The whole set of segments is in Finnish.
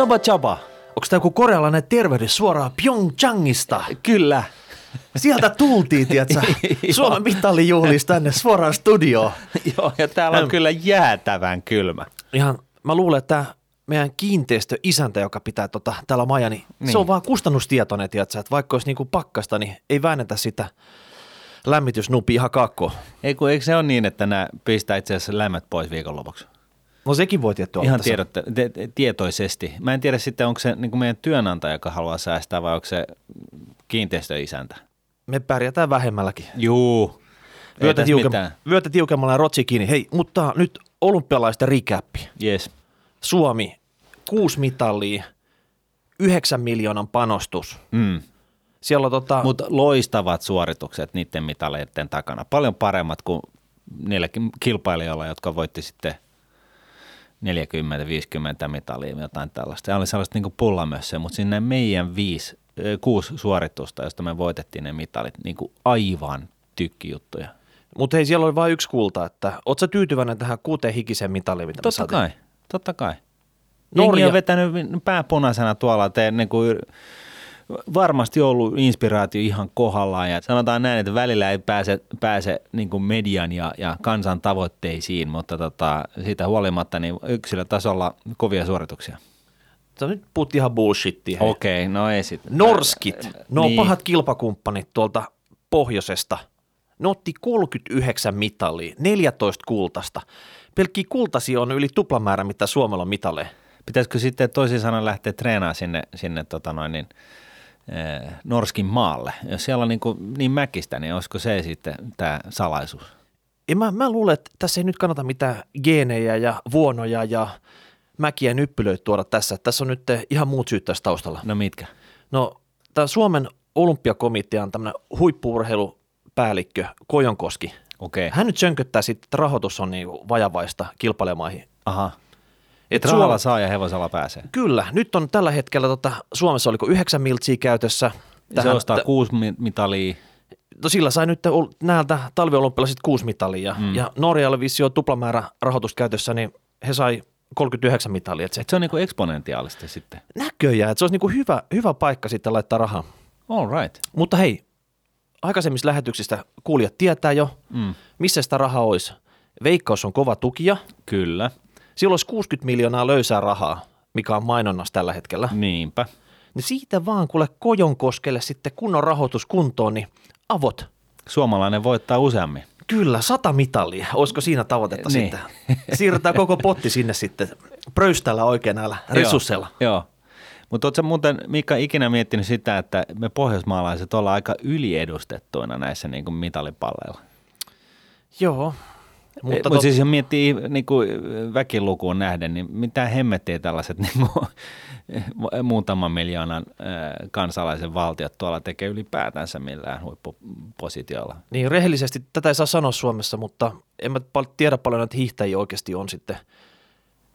Chaba Chaba. Onko tämä joku korealainen tervehdys suoraan Pyeongchangista? Kyllä. Sieltä tultiin, tiedätkö? Suomen mitalijuhlista tänne suoraan studioon. Joo, ja täällä on kyllä jäätävän kylmä. Ihan, mä luulen, että meidän kiinteistöisäntä, joka pitää tota, täällä maja, niin, Niin. se on vaan kustannustietoinen, tiedätkö? Että vaikka olisi niinku pakkasta, niin ei väännetä sitä lämmitysnupia ihan kakkoon. Ei kun, eikö se ole niin, että nämä pistää itse asiassa lämmöt pois viikonlopuksi? No sekin voi tietty Ihan tiedotte, te, te, tietoisesti. Mä en tiedä sitten, onko se niin meidän työnantaja, joka haluaa säästää, vai onko se kiinteistöisäntä. Me pärjätään vähemmälläkin. Juu. Vyötä, tässä tiukem- mitään. vyötä tiukemmalla ja rotsi kiinni. Hei, mutta nyt olympialaisten rikäppi. Yes. Suomi, kuusi mitallia, yhdeksän miljoonan panostus. Mm. Siellä on tota, Mutta loistavat suoritukset niiden mitaleiden takana. Paljon paremmat kuin niilläkin kilpailijoilla, jotka voitti sitten 40-50 mitalia, jotain tällaista. Ja oli sellaista niin pullamössöä, mutta sinne meidän viisi, kuusi suoritusta, josta me voitettiin ne mitalit, niin kuin aivan tykkijuttuja. mutta hei, siellä oli vain yksi kulta, että oot sä tyytyväinen tähän kuuteen hikiseen mitaliin, mitä Totta kai, totta kai. Norja- Norja on vetänyt pääpunaisena tuolla, te, niin kuin, varmasti ollut inspiraatio ihan kohdallaan ja sanotaan näin, että välillä ei pääse, pääse niin median ja, ja kansan tavoitteisiin, mutta tota, siitä huolimatta niin yksilötasolla kovia suorituksia. Sä nyt puhut ihan bullshittia. Okei, no ei sitten. Norskit, ne on Niin. pahat kilpakumppanit tuolta pohjoisesta. Ne otti 39 mitalia, 14 kultasta. Pelkkiä kultasia on yli tuplamäärä, mitä Suomella on mitaleja. Pitäisikö sitten toisin sanoen lähteä treenaamaan sinne, sinne tota noin, niin, Norskin maalle? Jos siellä on niin, kuin, niin mäkistä, niin olisiko se sitten tämä salaisuus? Ja mä, mä luulen, että tässä ei nyt kannata mitään geenejä ja vuonoja ja mäkiä nyppylöitä tuoda tässä. Tässä on nyt ihan muut syyt tässä taustalla. No mitkä? No, tämä Suomen olympiakomitea on tämmöinen huippuurheilupäällikkö Kojonkoski. Okei. Hän nyt sönköttää sitten, että rahoitus on niin vajavaista kilpailemaihin. Aha. Et Et rahalla Suom- saa ja hevosella pääsee. Kyllä, nyt on tällä hetkellä tota, Suomessa oliko yhdeksän miltsiä käytössä. Ja se ostaa kuusi mi- mitalia. no sillä sai nyt näiltä talviolympialaiset kuusi mitalia mm. ja Norjalla vissi on tuplamäärä rahoitusta käytössä, niin he sai 39 mitalia. Et se se on niinku eksponentiaalista sitten. näköjään, että se olisi niinku hyvä, hyvä paikka sitten laittaa rahaa. All right. Mutta hei, aikaisemmista lähetyksistä kuulijat tietää jo, Mm. missä sitä rahaa olisi. Veikkaus on kova tukija. Kyllä. Siellä olisi 60 miljoonaa löysää rahaa, mikä on mainonnassa tällä hetkellä. Niinpä. Niin siitä vaan kuule Kojonkoskelle sitten kunnon rahoitus kuntoon, niin avot. Suomalainen voittaa useammin. Kyllä, sata mitalia. Olisiko siinä tavoitetta Niin. sitten? Siirretään koko potti sinne sitten pröyställä oikein näillä resursseilla. Joo. Joo. Mutta ootko muuten, Mika, ikinä miettinyt sitä, että me pohjoismaalaiset ollaan aika yliedustettuina näissä niin kuin mitalipalleilla? Joo. Mutta Mut siis jos miettii niin kuin väkilukuun nähden, niin mitä hemmettiä tällaiset niin kuin, muutaman miljoonan kansalaisen valtiot tuolla tekee ylipäätänsä millään huippupositiolla? niin rehellisesti tätä ei saa sanoa Suomessa, mutta en mä tiedä paljon näitä hiihtäjiä oikeasti on sitten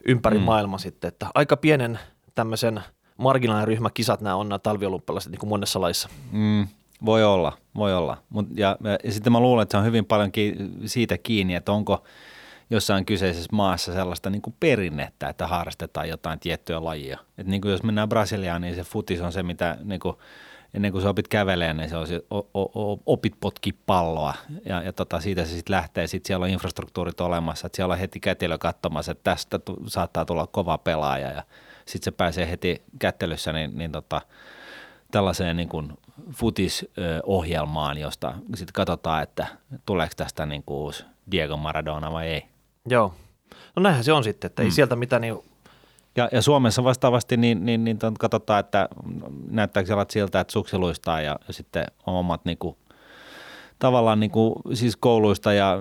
ympäri mm. maailman sitten, että aika pienen tämmöisen marginaaliryhmän kisat nämä on nämä talviolympialaiset niin kuin monessa laissa. Mm, voi olla, voi olla. Mut, ja, ja sitten mä luulen, että se on hyvin paljon ki- siitä kiinni, että onko jossain kyseisessä maassa sellaista niin kuin perinnettä, että harrastetaan jotain tiettyä lajia. Et niin kuin jos mennään Brasiliaan, niin se futis on se, mitä niin kuin, ennen kuin sä opit kävelemään, niin se on se, opit potki palloa ja, ja tota, siitä se sitten lähtee. Sitten siellä on infrastruktuurit olemassa, että siellä on heti kätilö katsomassa, että tästä tu- saattaa tulla kova pelaaja ja sitten se pääsee heti kättelyssä, niin, niin tota, tällaiseen niin kuin futisohjelmaan, josta sitten katsotaan, että tuleeko tästä niin kuin uusi Diego Maradona vai ei. Joo. No näinhän se on sitten, että ei sieltä mitään niin Ja, ja Suomessa vastaavasti niin, niin, niin ton katsotaan, että näyttääkö jalat siltä, että suksi luistaa ja sitten on omat niin kuin, tavallaan niin kuin, siis kouluista ja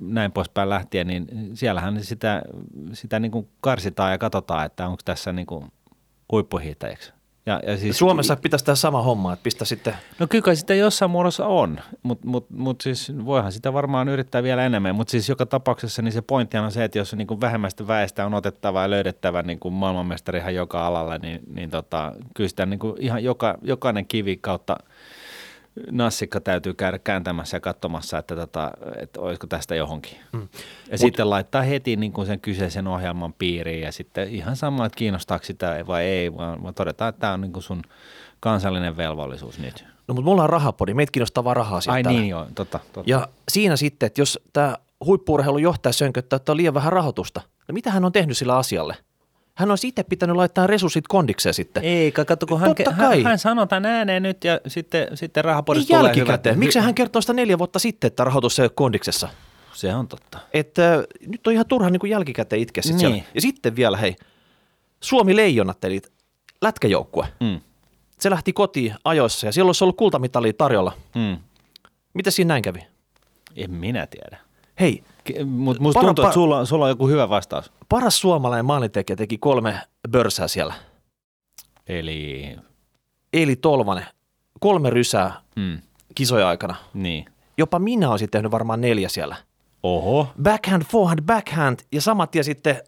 näin poispäin lähtien, niin siellähän sitä, sitä niin kuin karsitaan ja katsotaan, että onko tässä niin kuin huippuhiihtäjäksi. Ja, ja siis, Suomessa pitäisi tehdä sama homma, että pistä sitten, No kyllä sitä jossain muodossa on, mutta mut, mut siis voihan sitä varmaan yrittää vielä enemmän. Mutta siis joka tapauksessa niin se pointti on se, että jos niin kuin vähemmästä väestä on otettava ja löydettävä niin kuin maailmanmestari ihan joka alalla, niin, niin tota, kyllä sitä niin kuin ihan joka, jokainen kivi kautta nassikka täytyy käydä kääntämässä ja katsomassa, että, tota, että olisiko tästä johonkin. Mm. Ja Mut, sitten laittaa heti niin kuin sen kyseisen ohjelman piiriin ja sitten ihan sama, että kiinnostaako sitä vai ei, vaan, vaan todetaan, että tämä on niin kuin sun kansallinen velvollisuus nyt. No mutta me ollaan rahapodi, meitä kiinnostaa vaan rahaa Ai täällä. niin joo, totta, totta. Ja siinä sitten, että jos tämä huippuurheilun johtaja sönköttää, että on liian vähän rahoitusta, no mitä hän on tehnyt sillä asialle? Hän olisi itse pitänyt laittaa resurssit kondikseen sitten. Ei, kato, kun hän, hän, hän sanoo tämän ääneen nyt ja sitten, sitten rahapodista niin tulee jälkikäteen. Miksi hän kertoo sitä neljä vuotta sitten, että rahoitus ei ole kondiksessa? Se on totta. Että nyt on ihan turha niin kuin jälkikäteen itkeä niin. siellä. Ja sitten vielä, hei, Suomi Leijonat, eli lätkäjoukkue. Mm. Se lähti kotiin ajoissa ja siellä olisi ollut kultamitali tarjolla. Mm. Miten siinä näin kävi? En minä tiedä. Hei. Mutta musta tuntuu, että sulla, sulla on joku hyvä vastaus. Paras suomalainen maalintekijä teki kolme börsää siellä. Eli? Eli Tolvanen. Kolme rysää mm. kisoja aikana. Niin. Jopa minä olisin tehnyt varmaan neljä siellä. Oho. Backhand, forehand, backhand ja samat ja sitten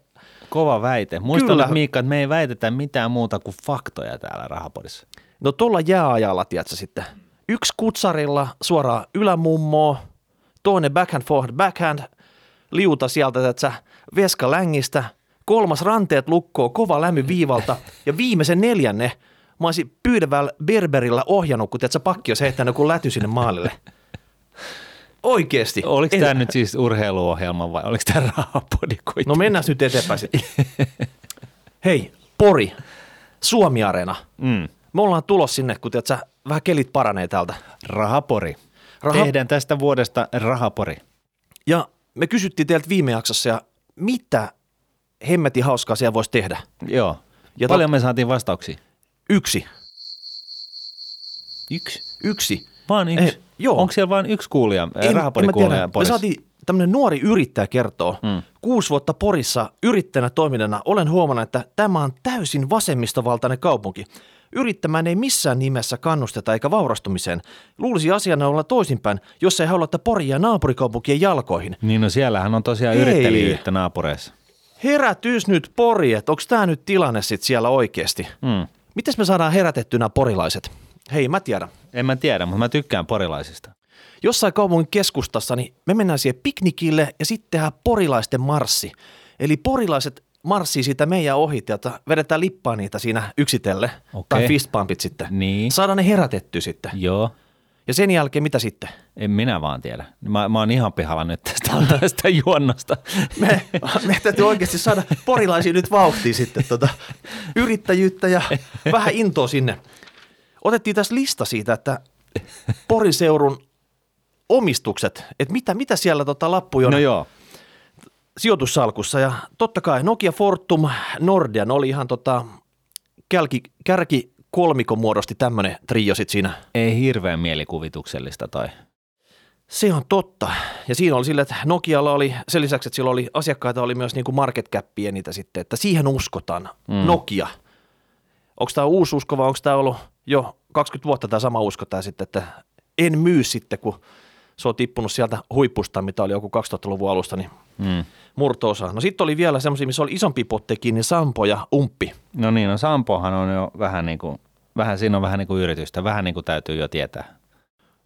Kova väite. Muista nyt Miikka, että me ei väitetä mitään muuta kuin faktoja täällä rahapodissa. No tuolla jääajalla, tiedätkö sitten. Yksi kutsarilla suoraan ylämummoa, toinen backhand, forehand, backhand, liuta sieltä, että veska längistä, kolmas ranteet lukkoo, kova lämmin viivalta ja viimeisen neljänne mä olisin pyydävällä Berberillä ohjannut, kun tiedätkö, pakki olisi heittänyt kun läty sinne maalille. Oikeesti. Oliko tämä nyt siis urheiluohjelma vai oliko tämä rahapodi No mennään nyt eteenpäin sitten. Hei, Pori, Suomi-areena. Mm. Me ollaan tulos sinne, kun tiedätkö, vähän kelit paranee täältä. Rahapori. Raha... Tehdään tästä vuodesta rahapori. Ja me kysyttiin teiltä viime jaksossa, ja mitä hemmetin hauskaa siellä voisi tehdä? Joo. Ja Paljon tot... me saatiin vastauksia? Yksi. Yksi? Yksi. Vaan yksi? Eh, joo. Onko siellä vain yksi kuulija, en, rahapodikuulija en Porissa? Me saatiin tämmöinen nuori yrittäjä kertoo, hmm. kuusi vuotta Porissa yrittäjänä toiminnana olen huomannut, että tämä on täysin vasemmistovaltainen kaupunki. Yrittämään ei missään nimessä kannusteta eikä vaurastumiseen. Luulisi asiana olla toisinpäin, jos ei halua, että Pori ja naapurikaupunkien jalkoihin. Niin no siellähän on tosiaan Hei. yrittäjyyttä naapureissa. Herätys nyt Pori, että onko tämä nyt tilanne sitten siellä oikeasti? Hmm. Miten me saadaan herätettynä porilaiset? Hei, mä tiedän. En mä tiedä, mutta mä tykkään porilaisista. Jossain kaupungin keskustassa, niin me mennään siihen piknikille ja sitten tehdään porilaisten marssi. Eli porilaiset marssii siitä meidän ohi, että vedetään lippaa niitä siinä yksitelle. Okay. Tai fistpumpit sitten. Niin. Saadaan ne herätetty sitten. Joo. Ja sen jälkeen mitä sitten? En minä vaan tiedä. Mä, mä oon ihan pihalla nyt tästä, tästä juonnosta. Me, me täytyy oikeasti saada porilaisia nyt vauhtiin sitten tota, yrittäjyyttä ja vähän intoa sinne. Otettiin tässä lista siitä, että Poriseurun omistukset, että mitä, mitä siellä tota lappuja on no joo. Sijoitussalkussa. Ja totta kai Nokia, Fortum, Nordean oli ihan tota, kälki, kärki kolmiko muodosti tämmöinen trio sit siinä. Ei hirveän mielikuvituksellista tai se on totta. Ja siinä oli sille, että Nokialla oli, sen lisäksi, että sillä oli asiakkaita, oli myös niin kuin market capia niitä sitten, että siihen uskotaan. Mm. Nokia. Onko tämä uusi usko vai onko tämä ollut jo 20 vuotta tämä sama uskotaan sitten, että en myy sitten, kun se on tippunut sieltä huipusta, mitä oli joku 2000-luvun alusta, niin mm. murtoosa. No sitten oli vielä semmoisia, missä oli isompi pottekin, niin Sampo ja Umppi. No niin, no Sampohan on jo vähän niin kuin, vähän, siinä on vähän niin kuin yritystä, vähän niin kuin täytyy jo tietää.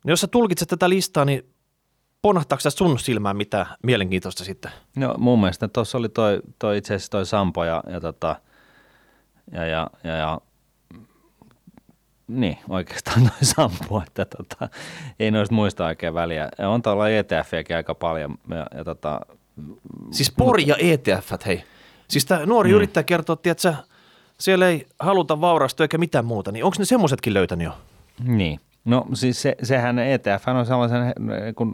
No jos sä tulkitset tätä listaa, niin ponahtaako sun silmään mitä mielenkiintoista sitten? No mun mielestä tuossa oli toi, toi itse asiassa toi Sampo ja, ja, tota, ja, ja, ja, ja niin, oikeastaan noin sampo, että tota, ei noista muista oikein väliä. Ja on tuolla ETFiäkin aika paljon. Ja, ja tota, siis Pori ja ETF, hei. Siis tämä nuori mm. yrittäjä kertoo, että siellä ei haluta vaurastua eikä mitään muuta, niin onko ne semmoisetkin löytänyt jo? Niin. No siis se, sehän ETF on sellaisen, kun,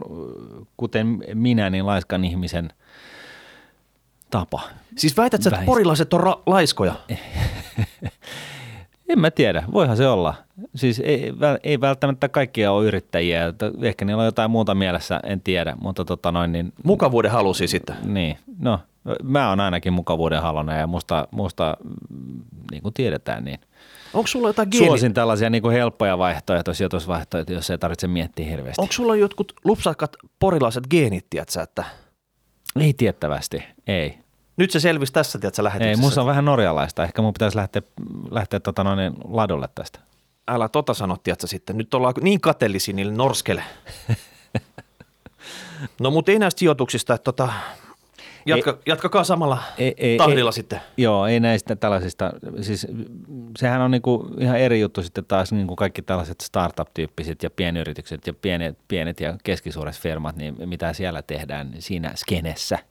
kuten minä, niin laiskan ihmisen tapa. Siis väität että porilaiset on ra- laiskoja? En mä tiedä, voihan se olla. Siis ei, ei välttämättä kaikkia ole yrittäjiä, ehkä niillä on jotain muuta mielessä, en tiedä, mutta tota noin niin... Mukavuuden halusi sitten. Niin, no mä oon ainakin mukavuuden halunen ja musta, musta niin kuin tiedetään, niin Onko sulla jotain geeni? Suosin tällaisia niin kuin helppoja vaihtoehtoja, sijoitusvaihtoehtoja, jos ei tarvitse miettiä hirveästi. Onko sulla jotkut lupsakat porilaiset geenit, tiedätkö, että... Ei tiettävästi, ei. Nyt se selvisi tässä, tiedätkö, lähetyksessä. Ei, musta on vähän norjalaista. Ehkä mun pitäisi lähteä, lähteä tota noin, ladolle tästä. älä tota sano, tiedätkö sitten. Nyt ollaan niin kateellisia niille norskele. No mutta ei näistä sijoituksista, että tota, jatka, ei, jatkakaa samalla ei, ei, tahdilla ei, sitten. Joo, ei näistä tällaisista, siis sehän on niinku ihan eri juttu sitten taas niinku kaikki tällaiset startup-tyyppiset ja pienyritykset ja pienet, pienet ja keskisuuret firmat, niin mitä siellä tehdään siinä skenessä –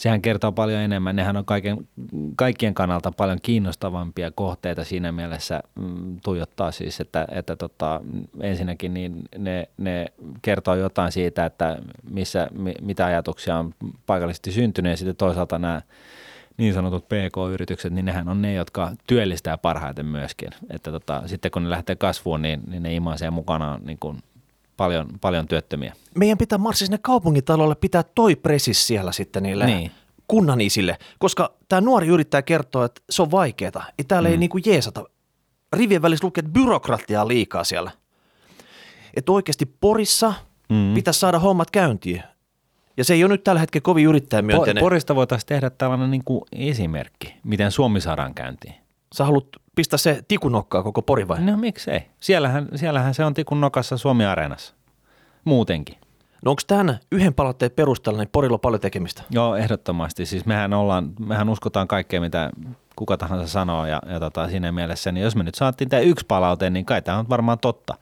sehän kertoo paljon enemmän. Nehän on kaiken, kaikkien kannalta paljon kiinnostavampia kohteita siinä mielessä mm, tuijottaa siis, että, että tota, ensinnäkin niin ne, ne kertoo jotain siitä, että missä, mitä ajatuksia on paikallisesti syntynyt ja sitten toisaalta nämä niin sanotut PK-yritykset, niin nehän on ne, jotka työllistää parhaiten myöskin. Että tota, sitten kun ne lähtee kasvuun, niin, niin ne imaisee mukanaan niin kuin paljon, paljon työttömiä. Meidän pitää marssia sinne kaupungintalolle pitää toi presis siellä sitten niille niin. kunnanisille, koska tämä nuori yrittää kertoa, että se on vaikeaa. Ei täällä mm. ei niinku jeesata. Rivien välissä lukee, että byrokratiaa liikaa siellä. Että oikeasti Porissa mm. pitäisi saada hommat käyntiin. Ja se ei ole nyt tällä hetkellä kovin yrittäjämyönteinen. Porista voitaisiin tehdä tällainen niin kuin esimerkki, miten Suomi saadaan käyntiin. Sä haluat pistää se tikunokkaa koko Pori vai? No miksei. Siellähän, siellähän se on tikun nokassa Suomi Areenassa. Muutenkin. No onko tämän yhden palautteen perusteella niin Porilla on paljon tekemistä? Joo, ehdottomasti. Siis mehän, ollaan, mehän uskotaan kaikkea, mitä kuka tahansa sanoo ja, ja tota, siinä mielessä, niin jos me nyt saatiin tämä yksi palaute, niin kai tämä on varmaan totta.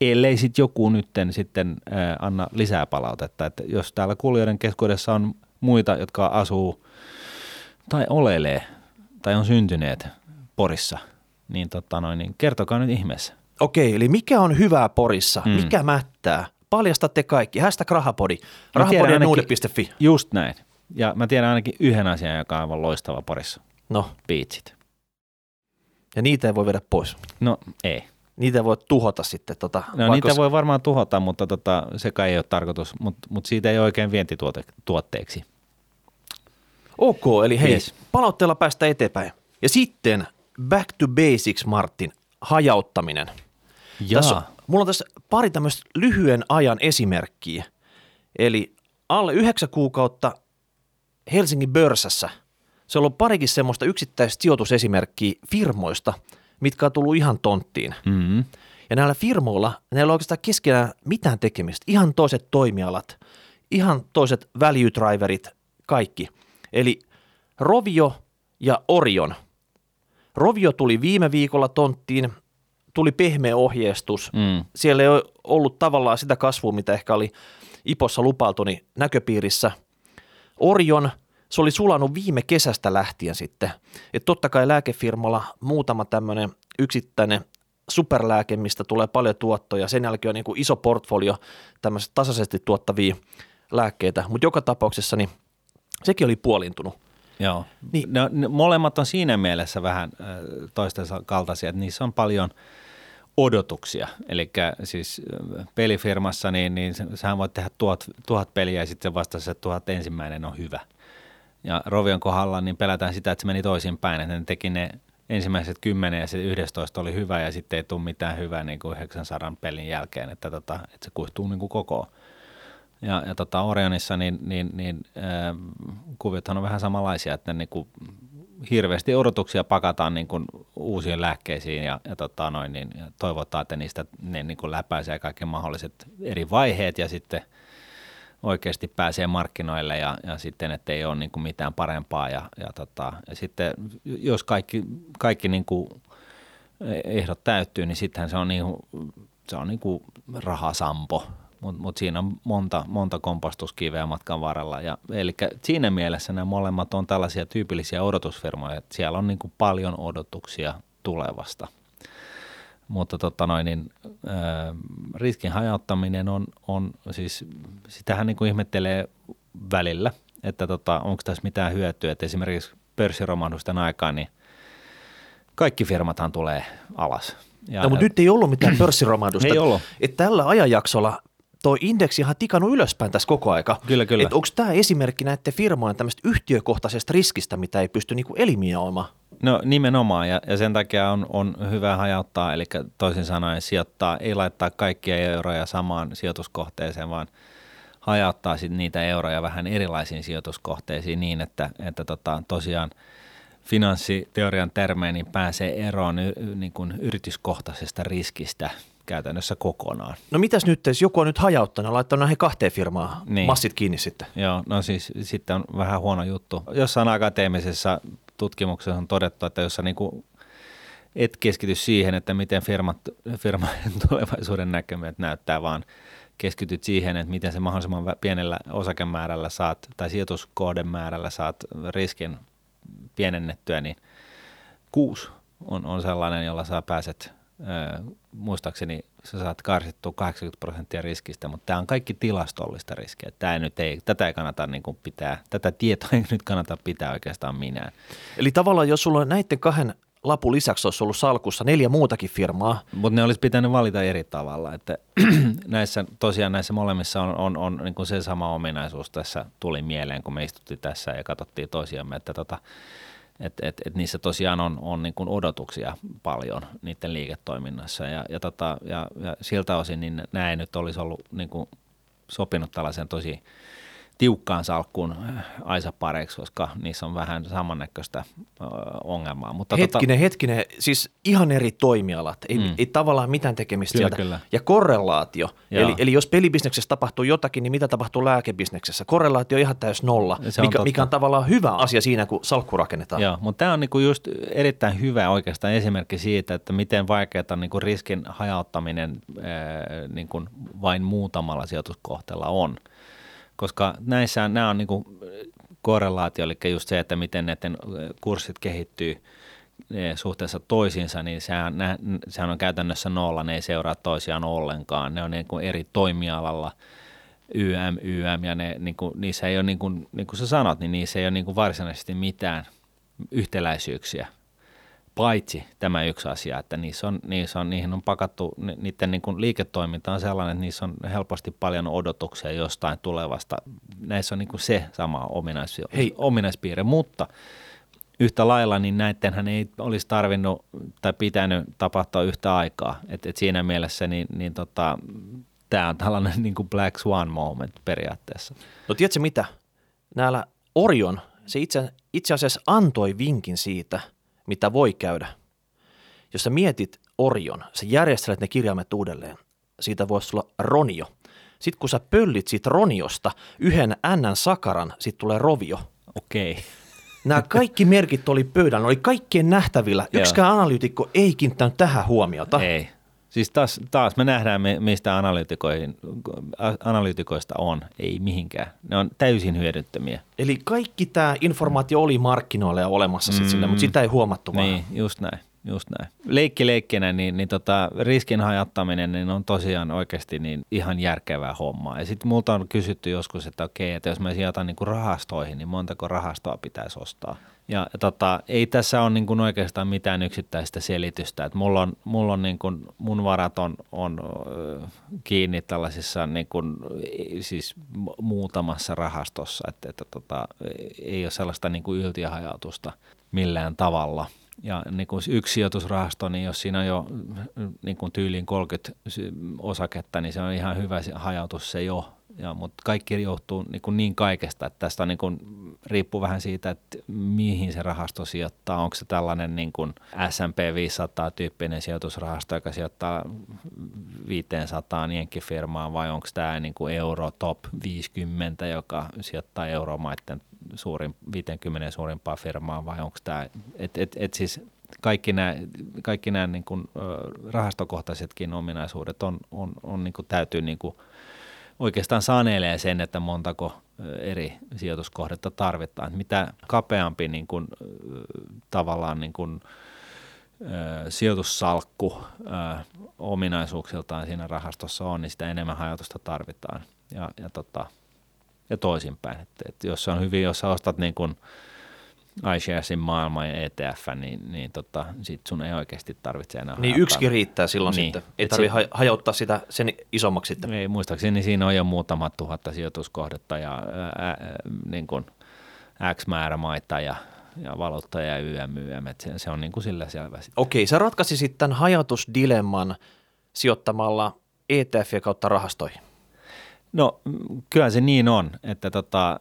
Ellei sitten joku nytten sitten ää, anna lisää palautetta. Että jos täällä kuulijoiden keskuudessa on muita, jotka asuu tai olelee tai on syntyneet Porissa, niin, tota noin, niin kertokaa nyt ihmeessä. Okei, eli mikä on hyvää Porissa? Mm. Mikä mättää? Paljastatte kaikki. Hashtag rahapodi. Rahapodi.fi. Just näin. Ja mä tiedän ainakin yhden asian, joka on aivan loistava Porissa. No. Beachit. Ja niitä ei voi viedä pois. No ei. Niitä voi tuhota sitten. Tota, no niitä voi varmaan tuhota, mutta tota, se kai ei ole tarkoitus. Mutta mut siitä ei oikein vientituotteeksi. Ok, eli hei, yes. palautteella päästä eteenpäin. Ja sitten back to basics, Martin, hajauttaminen. Jaa. Tässä, mulla on tässä pari tämmöistä lyhyen ajan esimerkkiä. Eli alle yhdeksän kuukautta Helsingin börsässä. Se on ollut parikin semmoista yksittäistä sijoitusesimerkkiä firmoista, mitkä on tullut ihan tonttiin. Mm-hmm. Ja näillä firmoilla, näillä on oikeastaan keskenään mitään tekemistä. Ihan toiset toimialat, ihan toiset value driverit, kaikki. Eli Rovio ja Orion – Rovio tuli viime viikolla tonttiin, tuli pehmeä ohjeistus. Mm. Siellä ei ollut tavallaan sitä kasvua, mitä ehkä oli Ipossa lupailtu niin näköpiirissä. Orion, se oli sulanut viime kesästä lähtien sitten. Et totta kai lääkefirmalla muutama tämmöinen yksittäinen superlääke, mistä tulee paljon tuottoja. Sen jälkeen on niin kuin iso portfolio tämmöiset tasaisesti tuottavia lääkkeitä, mutta joka tapauksessa niin sekin oli puolintunut. Joo. Niin. Ne, ne, molemmat on siinä mielessä vähän äh, toistensa kaltaisia, että niissä on paljon odotuksia. Eli siis pelifirmassa, niin, niin sähän voit tehdä tuhat, tuhat peliä ja sitten vasta se tuhat ensimmäinen on hyvä. Ja Rovion kohdalla niin pelätään sitä, että se meni toisinpäin, että ne teki ne ensimmäiset kymmenen ja se 11 oli hyvä ja sitten ei tule mitään hyvää niin kuin 900 pelin jälkeen, että, tota, että se kuihtuu niin kuin koko ja, ja tota Orionissa niin, niin, niin äh, kuviothan on vähän samanlaisia, että ne niin kuin hirveästi odotuksia pakataan niin kuin uusiin lääkkeisiin ja, ja, tota noin, niin, ja toivotaan, että niistä ne niin kuin läpäisee kaikki mahdolliset eri vaiheet ja sitten oikeasti pääsee markkinoille ja, ja sitten, että ei ole niin kuin mitään parempaa ja, ja, tota, ja sitten jos kaikki, kaikki niin kuin ehdot täyttyy, niin sittenhän se on, niin, se on niin kuin rahasampo mutta mut siinä on monta, monta kompastuskiveä matkan varrella. Ja, eli siinä mielessä nämä molemmat on tällaisia tyypillisiä odotusfirmoja, että siellä on niin kuin paljon odotuksia tulevasta. Mutta tota noin, niin, ää, riskin hajauttaminen on, on siis, sitähän niin kuin ihmettelee välillä, että tota, onko tässä mitään hyötyä, että esimerkiksi pörssiromahdusten aikaan, niin kaikki firmathan tulee alas. Ja, no, mutta nyt ei ollut mitään pörssiromahdusta. ei ollut. Että tällä ajanjaksolla toi indeksi ihan tikannut ylöspäin tässä koko aika. Kyllä, kyllä. Onko tämä esimerkki näiden firmojen tämmöistä yhtiökohtaisesta riskistä, mitä ei pysty niinku eliminoimaan? No nimenomaan, ja, ja sen takia on, on hyvä hajauttaa, eli toisin sanoen sijoittaa, ei laittaa kaikkia euroja samaan sijoituskohteeseen, vaan hajauttaa sit niitä euroja vähän erilaisiin sijoituskohteisiin niin, että, että tota, tosiaan finanssiteorian termein niin pääsee eroon y, niin kuin yrityskohtaisesta riskistä käytännössä kokonaan. No mitäs nyt, jos joku on nyt hajauttanut ja laittanut näihin kahteen firmaan niin. massit kiinni sitten? Joo, no siis sitten on vähän huono juttu. Jossain akateemisessa tutkimuksessa on todettu, että jos sä niin kuin et keskity siihen, että miten firmat, firman tulevaisuuden näkymät näyttää, vaan keskityt siihen, että miten se mahdollisimman pienellä osakemäärällä saat tai sijoituskohden määrällä saat riskin pienennettyä, niin kuusi on, on sellainen, jolla sä pääset, muistaakseni sä saat karsittua 80 prosenttia riskistä, mutta tämä on kaikki tilastollista riskiä. Tämä nyt ei, tätä ei kannata niin kuin pitää, tätä tietoa ei nyt kannata pitää oikeastaan minä. Eli tavallaan jos sulla on näiden kahden lapun lisäksi olisi ollut salkussa neljä muutakin firmaa. Mutta ne olisi pitänyt valita eri tavalla. Että näissä, tosiaan näissä molemmissa on, on, on niin kuin se sama ominaisuus tässä tuli mieleen, kun me istuttiin tässä ja katsottiin toisiamme, että tota, et, et, et niissä tosiaan on, on niin kuin odotuksia paljon niiden liiketoiminnassa ja, ja, tota, ja, ja siltä osin niin ei nyt olisi ollut niin kuin sopinut tällaisen tosi tiukkaan salkkuun äh, Aisa-pareiksi, koska niissä on vähän samannäköistä ongelmaa. Mutta hetkinen, tota... hetkinen, siis ihan eri toimialat, ei, mm. ei tavallaan mitään tekemistä kyllä, sieltä. Kyllä. Ja korrelaatio, eli, eli jos pelibisneksessä tapahtuu jotakin, niin mitä tapahtuu lääkebisneksessä? Korrelaatio on ihan täys nolla, mikä, on mikä on tavallaan hyvä asia siinä, kun salkku rakennetaan. Joo, mutta tämä on niinku just erittäin hyvä oikeastaan esimerkki siitä, että miten vaikeaa niinku riskin hajauttaminen ää, niinku vain muutamalla sijoituskohteella on – koska näissä nämä on niin kuin korrelaatio, eli just se, että miten näiden kurssit kehittyy suhteessa toisiinsa, niin sehän, sehän on käytännössä nolla, ne ei seuraa toisiaan ollenkaan. Ne on niin kuin eri toimialalla, YM, YM, ja ne, niin kuin, niissä ei ole, niin kuin, niin kuin sä sanot, niin niissä ei ole niin kuin varsinaisesti mitään yhtäläisyyksiä paitsi tämä yksi asia, että niissä on, niissä on, niihin on pakattu, niiden niin kuin liiketoiminta on sellainen, että niissä on helposti paljon odotuksia jostain tulevasta. Näissä on niin kuin se sama ominais, Hei. ominaispiirre, mutta yhtä lailla niin näittenhän ei olisi tarvinnut tai pitänyt tapahtua yhtä aikaa. Et, et siinä mielessä niin, niin tota, tämä on tällainen niin kuin Black Swan moment periaatteessa. No tiedätkö mitä? Näillä Orion, se itse, itse asiassa antoi vinkin siitä – mitä voi käydä. Jos sä mietit Orion, sä järjestelet ne kirjaimet uudelleen. Siitä voisi olla Ronio. Sitten kun sä pöllit siitä Roniosta yhden N-sakaran, sitten tulee Rovio. Okei. Okay. Nämä kaikki merkit oli pöydällä, oli kaikkien nähtävillä. Yksikään analyytikko ei kiinnittänyt tähän huomiota. Ei. Siis taas, taas me nähdään, mistä analyytikoista on, ei mihinkään. Ne on täysin hyödyttömiä. Eli kaikki tämä informaatio oli markkinoilla ja olemassa mm, sit sille, mutta sitä ei huomattu Niin, vaan. just näin. Just näin. Leikki leikkinä, niin, niin tota, riskin hajattaminen niin on tosiaan oikeasti niin ihan järkevää hommaa. Ja sitten multa on kysytty joskus, että okei, että jos mä sijoitan niin kuin rahastoihin, niin montako rahastoa pitäisi ostaa? Ja tota, ei tässä ole niin kuin oikeastaan mitään yksittäistä selitystä. Et mulla on, mulla on niin kuin, mun varat on, on kiinni tällaisissa niin kuin, siis muutamassa rahastossa, että, että tota, ei ole sellaista niin kuin yltiöhajautusta millään tavalla. Ja niin kuin yksi sijoitusrahasto, niin jos siinä on jo niin kuin tyyliin 30 osaketta, niin se on ihan hyvä hajautus se jo ja, mutta kaikki johtuu niin, kuin niin kaikesta, että tästä niin kuin, riippuu vähän siitä, että mihin se rahasto sijoittaa. Onko se tällainen niin kuin S&P 500-tyyppinen sijoitusrahasto, joka sijoittaa 500 firmaan vai onko tämä niin kuin Euro Top 50, joka sijoittaa euromaiden suurin, 50 suurimpaa firmaa vai onko tämä, että et, et siis kaikki nämä, kaikki nämä niin kuin, rahastokohtaisetkin ominaisuudet on, on, on niin kuin, täytyy niin kuin, oikeastaan sanelee sen, että montako eri sijoituskohdetta tarvitaan. Mitä kapeampi niin kuin, tavallaan niin kuin, sijoitussalkku ominaisuuksiltaan siinä rahastossa on, niin sitä enemmän hajautusta tarvitaan. Ja, ja, tota, ja toisinpäin. Et, et jos on hyvin, jos sä ostat niin kuin, iSharesin maailman ja ETF, niin, niin tota, sit sun ei oikeasti tarvitse enää Niin yksikin riittää silloin niin. sitten. Ei tarvitse si- hajauttaa sitä sen isommaksi sitten. Ei, muistaakseni siinä on jo muutama tuhatta sijoituskohdetta ja ää, niin kuin X määrä maita ja, ja valuutta ja YM, YM se, se on niin kuin sillä selvä. Sitten. Okei, sä ratkaisisit tämän hajautusdilemman sijoittamalla ETF kautta rahastoihin. No kyllä se niin on, että tota,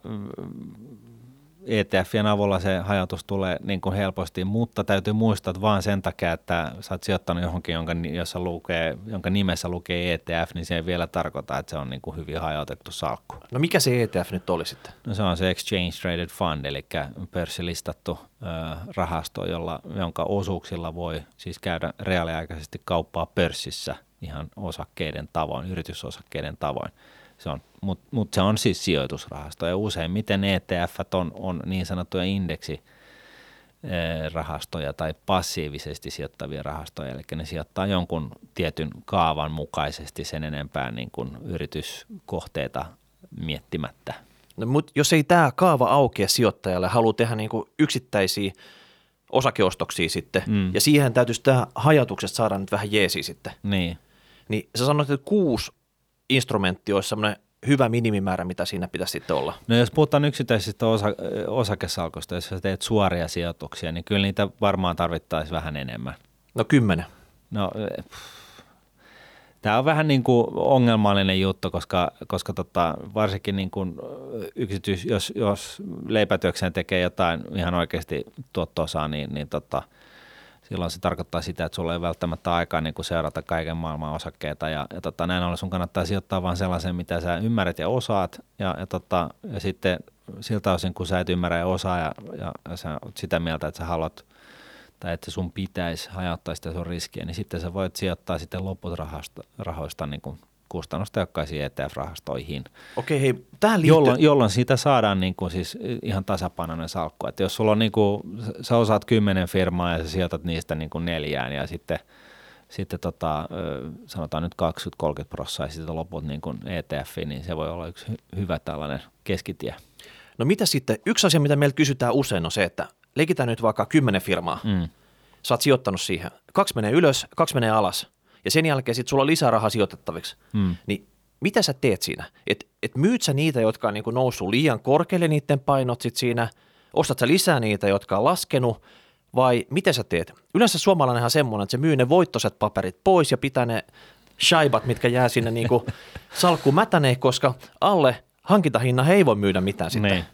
ETFien avulla se hajautus tulee niin kuin helposti, mutta täytyy muistaa, että vaan sen takia, että sä oot sijoittanut johonkin, jonka, jossa lukee, jonka nimessä lukee ETF, niin se ei vielä tarkoita, että se on niin kuin hyvin hajautettu salkku. No mikä se ETF nyt oli sitten? No se on se Exchange Traded Fund, eli pörssilistattu ö, rahasto, jolla, jonka osuuksilla voi siis käydä reaaliaikaisesti kauppaa pörssissä ihan osakkeiden tavoin, yritysosakkeiden tavoin. Se on, mutta mut se on siis sijoitusrahasto ja useimmiten ETF on, on niin sanottuja indeksi rahastoja tai passiivisesti sijoittavia rahastoja, eli ne sijoittaa jonkun tietyn kaavan mukaisesti sen enempää niin kuin yrityskohteita miettimättä. No, mutta jos ei tämä kaava aukea sijoittajalle, haluaa tehdä niin kuin yksittäisiä osakeostoksia sitten, mm. ja siihen täytyisi tämä hajatuksesta saada nyt vähän jeesi sitten. Niin. Niin sä sanoit, että kuusi instrumentti olisi semmoinen hyvä minimimäärä, mitä siinä pitäisi sitten olla? No jos puhutaan yksittäisistä osa, osakesalkoista, jos sä teet suoria sijoituksia, niin kyllä niitä varmaan tarvittaisiin vähän enemmän. No kymmenen. No Tämä on vähän niin kuin ongelmallinen juttu, koska, koska tota, varsinkin niin kuin yksityis, jos, jos leipätyökseen tekee jotain ihan oikeasti tuottoa niin, niin tota, – silloin se tarkoittaa sitä, että sulla ei välttämättä aikaa niin kuin seurata kaiken maailman osakkeita. Ja, ja tota, näin ollen sun kannattaa sijoittaa vain sellaisen, mitä sä ymmärrät ja osaat. Ja, ja, tota, ja sitten siltä osin, kun sä et ymmärrä ja osaa ja, ja, ja sä oot sitä mieltä, että sä haluat tai että sun pitäisi hajauttaa sitä sun riskiä, niin sitten sä voit sijoittaa sitten loput rahoista, niin kuin kustannustehokkaisiin ETF-rahastoihin. Okei, hei, tähän liittyy... jolloin, jolloin siitä saadaan niin kuin siis ihan tasapainoinen salkku. Että jos sulla on niin kuin, sä osaat kymmenen firmaa ja sä sijoitat niistä niin kuin neljään ja sitten, sitten tota, sanotaan nyt 20-30 prosenttia ja sitten loput niin kuin ETF, niin se voi olla yksi hyvä tällainen keskitie. No mitä sitten, yksi asia, mitä meiltä kysytään usein on se, että leikitään nyt vaikka kymmenen firmaa, mm. sä oot sijoittanut siihen, kaksi menee ylös, kaksi menee alas – ja sen jälkeen sitten sulla on lisää rahaa sijoitettaviksi, hmm. niin mitä sä teet siinä? Et, et myyt sä niitä, jotka on niin noussut liian korkealle niiden painot sit siinä, ostat sä lisää niitä, jotka on laskenut, vai mitä sä teet? Yleensä suomalainenhan on semmoinen, että se myy ne voittoiset paperit pois ja pitää ne shaibat, mitkä jää sinne niin kuin salkkuun mätäneen, koska alle hankintahinna ei voi myydä mitään sitten. Niin.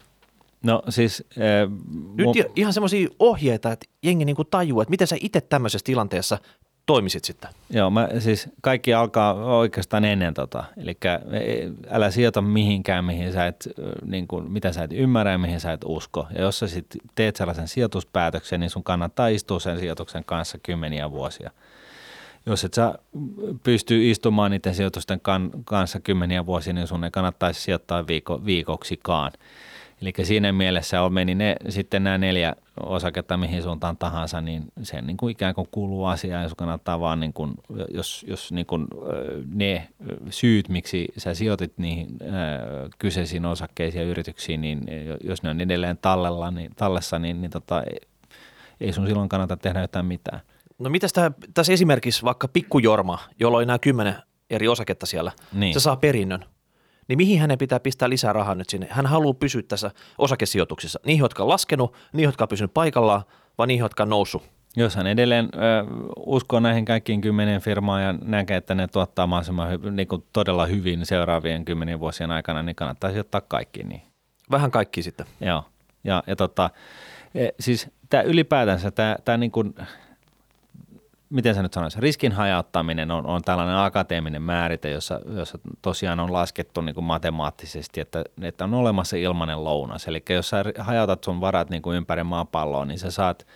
No siis... Äh, Nyt mun... ihan semmoisia ohjeita, että jengi niin tajuu, että miten sä itse tämmöisessä tilanteessa toimisit sitten? Joo, mä, siis kaikki alkaa oikeastaan ennen tota. Eli e, älä sijoita mihinkään, mihin sä et, niin kuin, mitä sä et ymmärrä ja mihin sä et usko. Ja jos sä sit teet sellaisen sijoituspäätöksen, niin sun kannattaa istua sen sijoituksen kanssa kymmeniä vuosia. Jos et sä pysty istumaan niiden sijoitusten kan, kanssa kymmeniä vuosia, niin sun ei kannattaisi sijoittaa viiko, viikoksikaan. Eli siinä mielessä on meni ne, sitten nämä neljä osaketta mihin suuntaan tahansa, niin se niin kuin ikään kuin kuuluu asiaan, jos kannattaa vaan, niin kuin, jos, jos niin kuin ne syyt, miksi sä sijoitit niihin kyseisiin osakkeisiin ja yrityksiin, niin jos ne on edelleen tallella, niin, tallessa, niin, niin tota, ei sun silloin kannata tehdä jotain mitään. No mitäs tää, tässä esimerkiksi vaikka pikkujorma, jolla oli nämä kymmenen eri osaketta siellä, niin. se saa perinnön niin mihin hänen pitää pistää lisää rahaa nyt sinne? Hän haluaa pysyä tässä osakesijoituksissa. Niihin, jotka on laskenut, niihin, jotka on pysynyt paikallaan, vai niihin, jotka on noussut? Jos hän edelleen ö, uskoo näihin kaikkiin kymmenen firmaan ja näkee, että ne tuottaa mahdollisimman hy, niin kuin todella hyvin seuraavien kymmenen vuosien aikana, niin kannattaisi ottaa kaikki niin. Vähän kaikki sitten. Joo. Ja, ja tota, e, siis tämä ylipäätänsä, tämä, tämä niin kuin, miten sä nyt sanoisin, riskin hajauttaminen on, on tällainen akateeminen määrite, jossa, jossa tosiaan on laskettu niin kuin matemaattisesti, että, että on olemassa ilmainen lounas. Eli jos sä hajautat sun varat niin kuin ympäri maapalloa, niin sä saat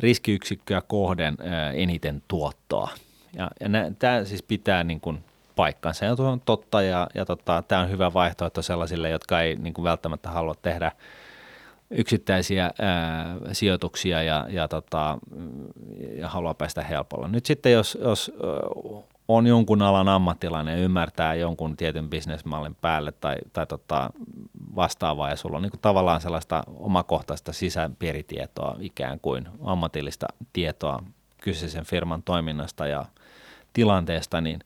riskiyksikköä kohden eniten tuottoa. Ja, ja tämä siis pitää niin kuin paikkansa ja on totta ja, ja tota, tämä on hyvä vaihtoehto sellaisille, jotka ei niin kuin välttämättä halua tehdä – yksittäisiä ää, sijoituksia ja, ja, tota, ja haluaa päästä helpolla. Nyt sitten jos, jos on jonkun alan ammattilainen ja ymmärtää jonkun tietyn bisnesmallin päälle tai, tai tota vastaavaa ja sulla on niin kuin tavallaan sellaista omakohtaista sisäpiiritietoa ikään kuin ammatillista tietoa kyseisen firman toiminnasta ja tilanteesta, niin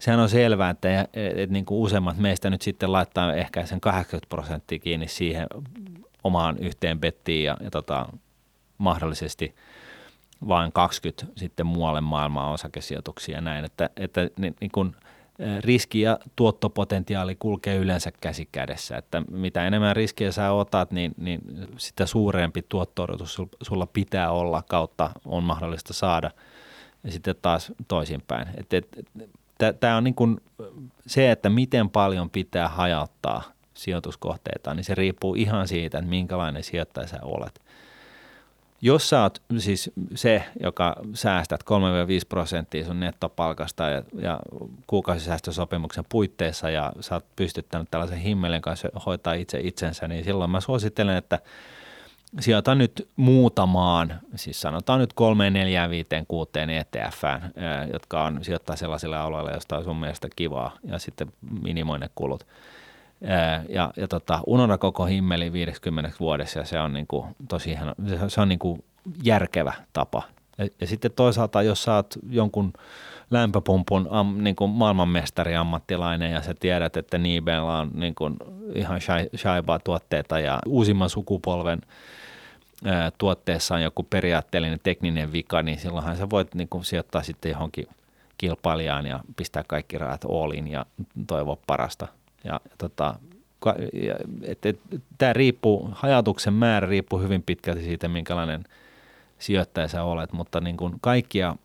sehän on selvää, että, että, että niin kuin useimmat meistä nyt sitten laittaa ehkä sen 80 prosenttia kiinni siihen omaan yhteen bettiin ja, ja tota, mahdollisesti vain 20 sitten muualle maailmaan osakesijoituksia ja näin, että, että niin, niin kun, riski ja tuottopotentiaali kulkee yleensä käsi kädessä, että mitä enemmän riskejä sä otat, niin, niin sitä suurempi tuotto sulla pitää olla kautta on mahdollista saada. Ja sitten taas toisinpäin. Tämä on niin kuin se, että miten paljon pitää hajauttaa sijoituskohteita, niin se riippuu ihan siitä, että minkälainen sijoittaja sä olet – jos sä oot siis se, joka säästät 3-5 prosenttia sun nettopalkasta ja, ja kuukausisäästösopimuksen puitteissa ja sä oot pystyttänyt tällaisen himmelin kanssa hoitaa itse itsensä, niin silloin mä suosittelen, että sijoita nyt muutamaan, siis sanotaan nyt kolmeen, neljään, viiteen, kuuteen ETF, jotka on sijoittaa sellaisille alueille, joista on sun mielestä kivaa ja sitten minimoi ne kulut ja, ja tota, unohda koko himmeli 50 vuodessa ja se on niin kuin, tosi ihan, se, on niin kuin järkevä tapa. Ja, ja sitten toisaalta, jos sä oot jonkun lämpöpumpun am, niin kuin maailmanmestari ammattilainen ja sä tiedät, että Niibellä on niin kuin ihan shaibaa tuotteita ja uusimman sukupolven ää, tuotteessa on joku periaatteellinen tekninen vika, niin silloinhan sä voit niin kuin sijoittaa sitten johonkin kilpailijaan ja pistää kaikki rahat all in ja toivoa parasta – ja, ja tota, tämä riippuu, hajatuksen määrä riippuu hyvin pitkälti siitä, minkälainen sijoittaja sä olet, mutta niin kuin kaikkia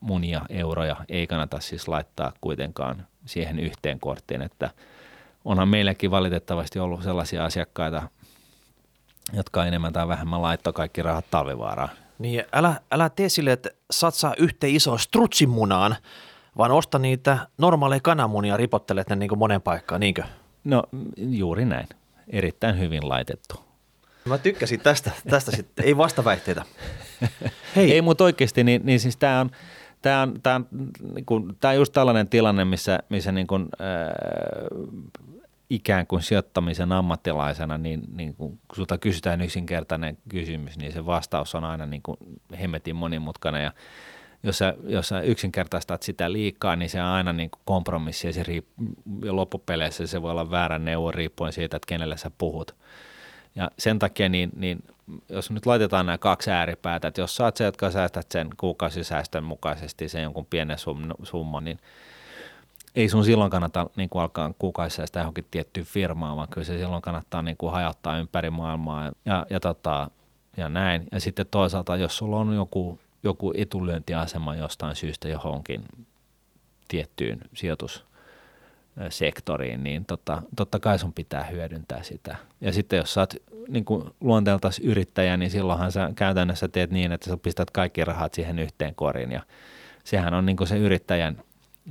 munia euroja ei kannata siis laittaa kuitenkaan siihen yhteen korttiin, että onhan meilläkin valitettavasti ollut sellaisia asiakkaita, jotka enemmän tai vähemmän laittoi kaikki rahat talvivaaraan. Niin, älä, älä tee sille, että satsaa yhteen isoon strutsimunaan, vaan osta niitä normaaleja kananmunia ripottelet ne niin kuin monen paikkaan, niinkö? No juuri näin. Erittäin hyvin laitettu. Mä tykkäsin tästä, tästä sitten, ei vastaväitteitä. Hei. Ei, mutta oikeasti, niin, niin siis tämä on, tämä on, tämä on, niin kuin, tämä on just tällainen tilanne, missä, missä niin kuin, äh, ikään kuin sijoittamisen ammattilaisena, niin, niin kun sulta kysytään yksinkertainen kysymys, niin se vastaus on aina niin kuin hemmetin monimutkainen ja jos sä, jos sä yksinkertaistat sitä liikaa, niin se on aina niin kuin kompromissi ja, se riipp- ja loppupeleissä se voi olla väärä neuvo riippuen siitä, että kenelle sä puhut. Ja sen takia, niin, niin jos nyt laitetaan nämä kaksi ääripäätä, että jos sä oot se, jotka säästät sen kuukausisäästön mukaisesti sen jonkun pienen summan, niin ei sun silloin kannata niin kuin alkaa kuukausisäästää johonkin tiettyyn firmaan, vaan kyllä se silloin kannattaa niin kuin hajottaa ympäri maailmaa ja, ja, tota, ja näin. Ja sitten toisaalta, jos sulla on joku joku etulyöntiasema jostain syystä johonkin tiettyyn sijoitussektoriin, niin totta, totta kai sun pitää hyödyntää sitä. Ja sitten jos sä oot niin luonteeltasi yrittäjä, niin silloinhan sä käytännössä teet niin, että sä pistät kaikki rahat siihen yhteen koriin ja sehän on niin se yrittäjän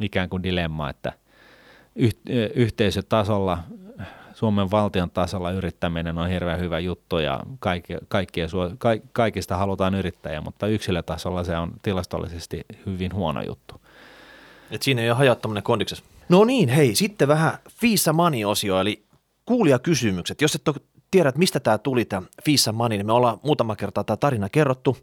ikään kuin dilemma, että yhteisötasolla Suomen valtion tasolla yrittäminen on hirveän hyvä juttu ja kaikki, kaikkia, kaikista halutaan yrittäjä, mutta yksilötasolla se on tilastollisesti hyvin huono juttu. Et siinä ei ole hajattaminen kondiksessa. No niin, hei, sitten vähän Fissa Money-osio, eli kuulijakysymykset. Jos et ole tiedä, mistä tämä tuli, tämä Fissa Money, niin me ollaan muutama kertaa tämä tarina kerrottu.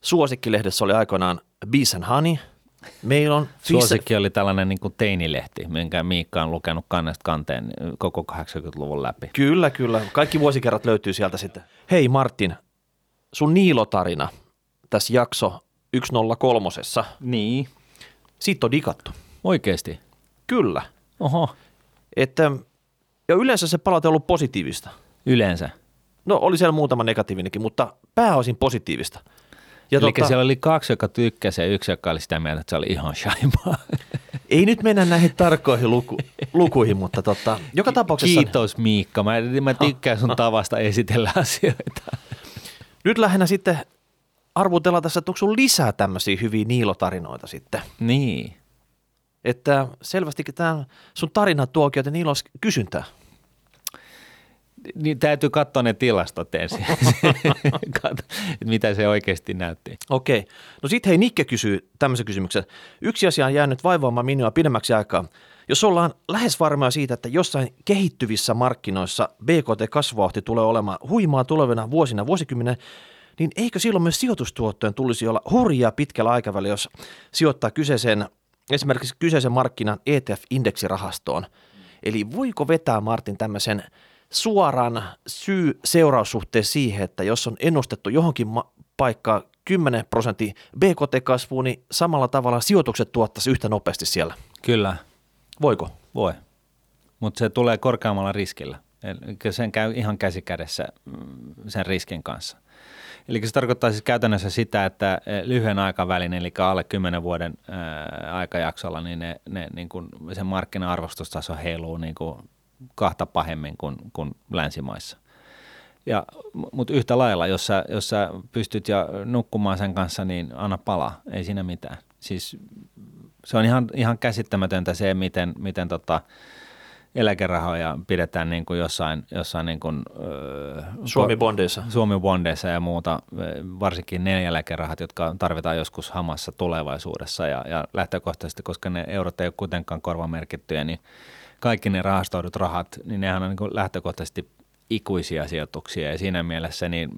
Suosikkilehdessä oli aikoinaan Bees and Honey – Meillä on Suosikki oli tällainen niin kuin teinilehti, minkä Miikka on lukenut kannesta kanteen koko 80-luvun läpi. Kyllä, kyllä. Kaikki vuosikerrat löytyy sieltä sitten. Hei Martin, sun Niilo-tarina tässä jakso 103. Niin. Siitä on dikattu. Oikeasti? Kyllä. Oho. Että, ja yleensä se palaute on ollut positiivista. Yleensä? No oli siellä muutama negatiivinenkin, mutta pääosin positiivista. Ja Eli tota, siellä oli kaksi, joka tykkäsi ja yksi, joka oli sitä mieltä, että se oli ihan shaimaa. Ei nyt mennä näihin tarkkoihin luku, lukuihin, mutta tota, joka tapauksessa... Kiitos Miikka, mä, mä tykkään sun tavasta esitellä asioita. Nyt lähinnä sitten arvutella tässä, että onko sun lisää tämmöisiä hyviä niilotarinoita sitten. Niin. Että selvästikin tämä sun tarina tuokin, että niillä olisi kysyntää niin täytyy katsoa ne tilastot ensin, mitä se oikeasti näytti. Okei. Okay. No sitten hei, Nikke kysyy tämmöisen kysymyksen. Yksi asia on jäänyt vaivoamaan minua pidemmäksi aikaa. Jos ollaan lähes varmoja siitä, että jossain kehittyvissä markkinoissa BKT-kasvuvauhti tulee olemaan huimaa tulevina vuosina, vuosikymmenen, niin eikö silloin myös sijoitustuottojen tulisi olla hurjaa pitkällä aikavälillä, jos sijoittaa kyseisen, esimerkiksi kyseisen markkinan ETF-indeksirahastoon? Eli voiko vetää Martin tämmöisen – suoran syy-seuraussuhteen siihen, että jos on ennustettu johonkin ma- paikkaan 10 prosentin BKT-kasvuun, niin samalla tavalla sijoitukset tuottaisi yhtä nopeasti siellä. Kyllä, Voiko? Voi, mutta se tulee korkeammalla riskillä. Eli sen käy ihan käsi kädessä mm, sen riskin kanssa. Eli se tarkoittaa siis käytännössä sitä, että eh, lyhyen aikavälin, eli alle 10 vuoden ää, aikajaksolla, niin, ne, ne, niin kuin sen markkina-arvostustaso heiluu niin kuin kahta pahemmin kuin, kuin länsimaissa. Ja, mutta yhtä lailla, jos sä, jos sä pystyt ja nukkumaan sen kanssa, niin anna palaa, ei siinä mitään. Siis se on ihan, ihan käsittämätöntä se, miten, miten tota, eläkerahoja pidetään niin kuin jossain, jossain niin kuin, Suomi-bondeissa. Suomi-bondeissa ja muuta, varsinkin ne eläkerahat, jotka tarvitaan joskus hamassa tulevaisuudessa ja, ja lähtökohtaisesti, koska ne eurot ei ole kuitenkaan korvamerkittyjä, niin kaikki ne rahastoidut rahat, niin nehän on niin lähtökohtaisesti ikuisia sijoituksia. Ja siinä mielessä niin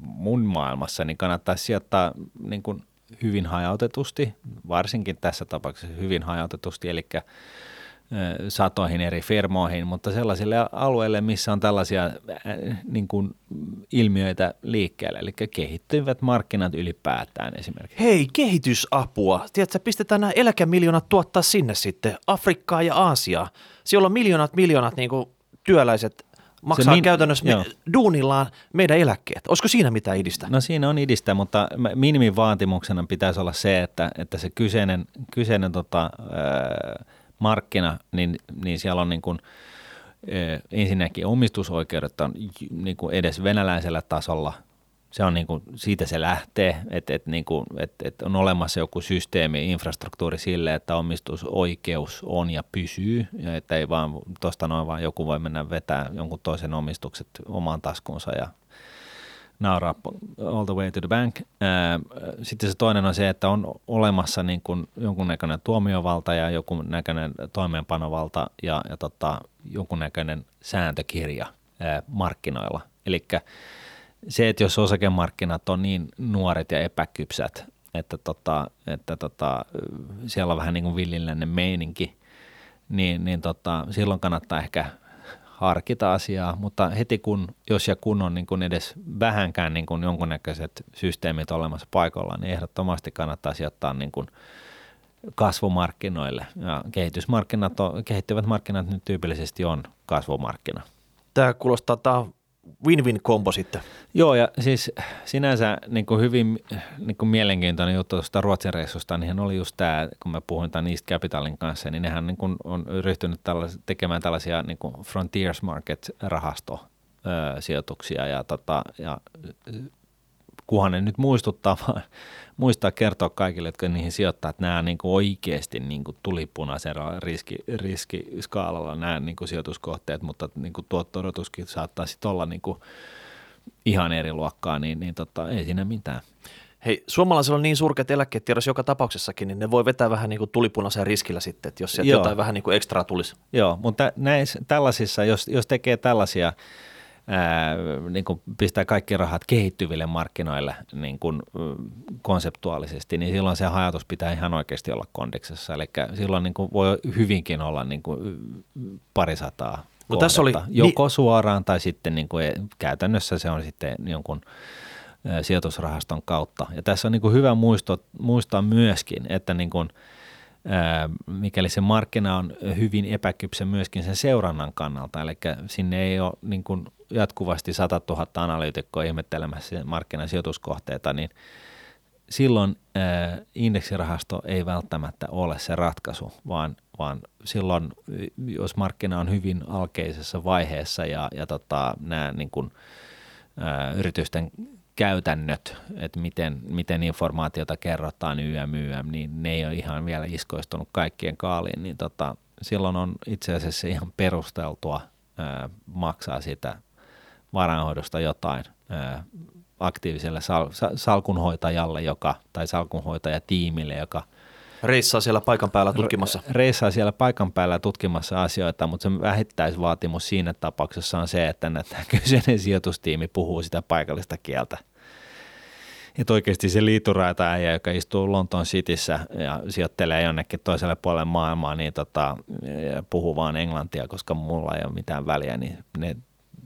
mun maailmassa niin kannattaisi sijoittaa niin kuin hyvin hajautetusti, varsinkin tässä tapauksessa hyvin hajautetusti, eli satoihin eri firmoihin, mutta sellaisille alueille, missä on tällaisia niin kuin ilmiöitä liikkeelle, eli kehittyvät markkinat ylipäätään esimerkiksi. Hei, kehitysapua. Tiedätkö, pistetään nämä eläkemiljoonat tuottaa sinne sitten, Afrikkaa ja Aasiaa. Siellä on miljoonat miljoonat niin kuin työläiset maksaa min- käytännössä me, duunillaan meidän eläkkeet. Olisiko siinä mitään idistä? No siinä on idistä, mutta minimivaatimuksena pitäisi olla se, että, että se kyseinen, kyseinen tota, äh, markkina, niin, niin siellä on niin kuin, ensinnäkin omistusoikeudet on niin kuin edes venäläisellä tasolla – se on niin kuin, siitä se lähtee, että, että, niin kuin, että, että on olemassa joku systeemi, infrastruktuuri sille, että omistusoikeus on ja pysyy, ja että ei vaan tuosta noin vaan joku voi mennä vetää jonkun toisen omistukset omaan taskuunsa ja nauraa all the way to the bank. Sitten se toinen on se, että on olemassa niin kuin jonkunnäköinen tuomiovalta ja jonkunnäköinen toimeenpanovalta ja, ja tota, jonkunnäköinen sääntökirja markkinoilla. Eli se, että jos osakemarkkinat on niin nuoret ja epäkypsät, että, tota, että tota, siellä on vähän niin kuin villiläinen meininki, niin, niin tota, silloin kannattaa ehkä harkita asiaa, mutta heti kun, jos ja kun on niin kuin edes vähänkään niin kuin jonkunnäköiset systeemit olemassa paikalla, niin ehdottomasti kannattaa sijoittaa niin kuin kasvumarkkinoille. Ja kehitysmarkkinat on, kehittyvät markkinat nyt tyypillisesti on kasvumarkkina. Tämä kuulostaa, tämä win-win-kombo sitten. Joo, ja siis sinänsä niin kuin hyvin niin kuin mielenkiintoinen juttu tuosta Ruotsin reissusta, niin oli just tämä, kun mä puhuin tämän East Capitalin kanssa, niin nehän niin kuin on ryhtynyt tällais, tekemään tällaisia niin kuin Frontiers Market-rahasto sijoituksia ja, tota, ja kunhan ne nyt muistuttaa, muistaa kertoa kaikille, jotka niihin sijoittaa, että nämä niin kuin oikeasti niin kuin tulipunaisella riski, riskiskaalalla nämä niin kuin sijoituskohteet, mutta niin kuin tuotto-odotuskin saattaa sitten olla niin kuin ihan eri luokkaa, niin, niin tota, ei siinä mitään. Hei, suomalaisilla on niin surkeat eläkkeet tiedossa joka tapauksessakin, niin ne voi vetää vähän niin kuin tulipunaisen riskillä sitten, että jos sieltä jotain vähän niin kuin ekstraa tulisi. Joo, mutta näissä, tällaisissa, jos, jos tekee tällaisia – ää, niin kuin pistää kaikki rahat kehittyville markkinoille niin kuin, konseptuaalisesti, niin silloin se hajatus pitää ihan oikeasti olla kondiksessa. Eli silloin niin kuin voi hyvinkin olla niin kuin parisataa no, tässä oli, joko niin, suoraan tai sitten niin kuin käytännössä se on sitten jonkun sijoitusrahaston kautta. Ja tässä on niin kuin hyvä muistaa, muistaa myöskin, että niin kuin – mikäli se markkina on hyvin epäkypsä myöskin sen seurannan kannalta, eli sinne ei ole niin kuin jatkuvasti 100 000 analyytikkoa ihmettelemässä markkinasijoituskohteita, niin silloin indeksirahasto ei välttämättä ole se ratkaisu, vaan, vaan silloin, jos markkina on hyvin alkeisessa vaiheessa ja, ja tota, nämä niin kuin, yritysten käytännöt, että miten, miten informaatiota kerrotaan YM, YM, niin ne ei ole ihan vielä iskoistunut kaikkien kaaliin, niin tota, silloin on itse asiassa ihan perusteltua ää, maksaa sitä varainhoidosta jotain ää, aktiiviselle sal, salkunhoitajalle joka, tai salkunhoitajatiimille, joka – Reissaa siellä paikan päällä tutkimassa. Reissaa siellä paikan päällä tutkimassa asioita, mutta se vähittäisvaatimus siinä tapauksessa on se, että tämä kyseinen sijoitustiimi puhuu sitä paikallista kieltä. Että oikeasti se liituraita äijä, joka istuu Lontoon Cityssä ja sijoittelee jonnekin toiselle puolelle maailmaa, niin tota, puhuu vaan englantia, koska mulla ei ole mitään väliä, niin ne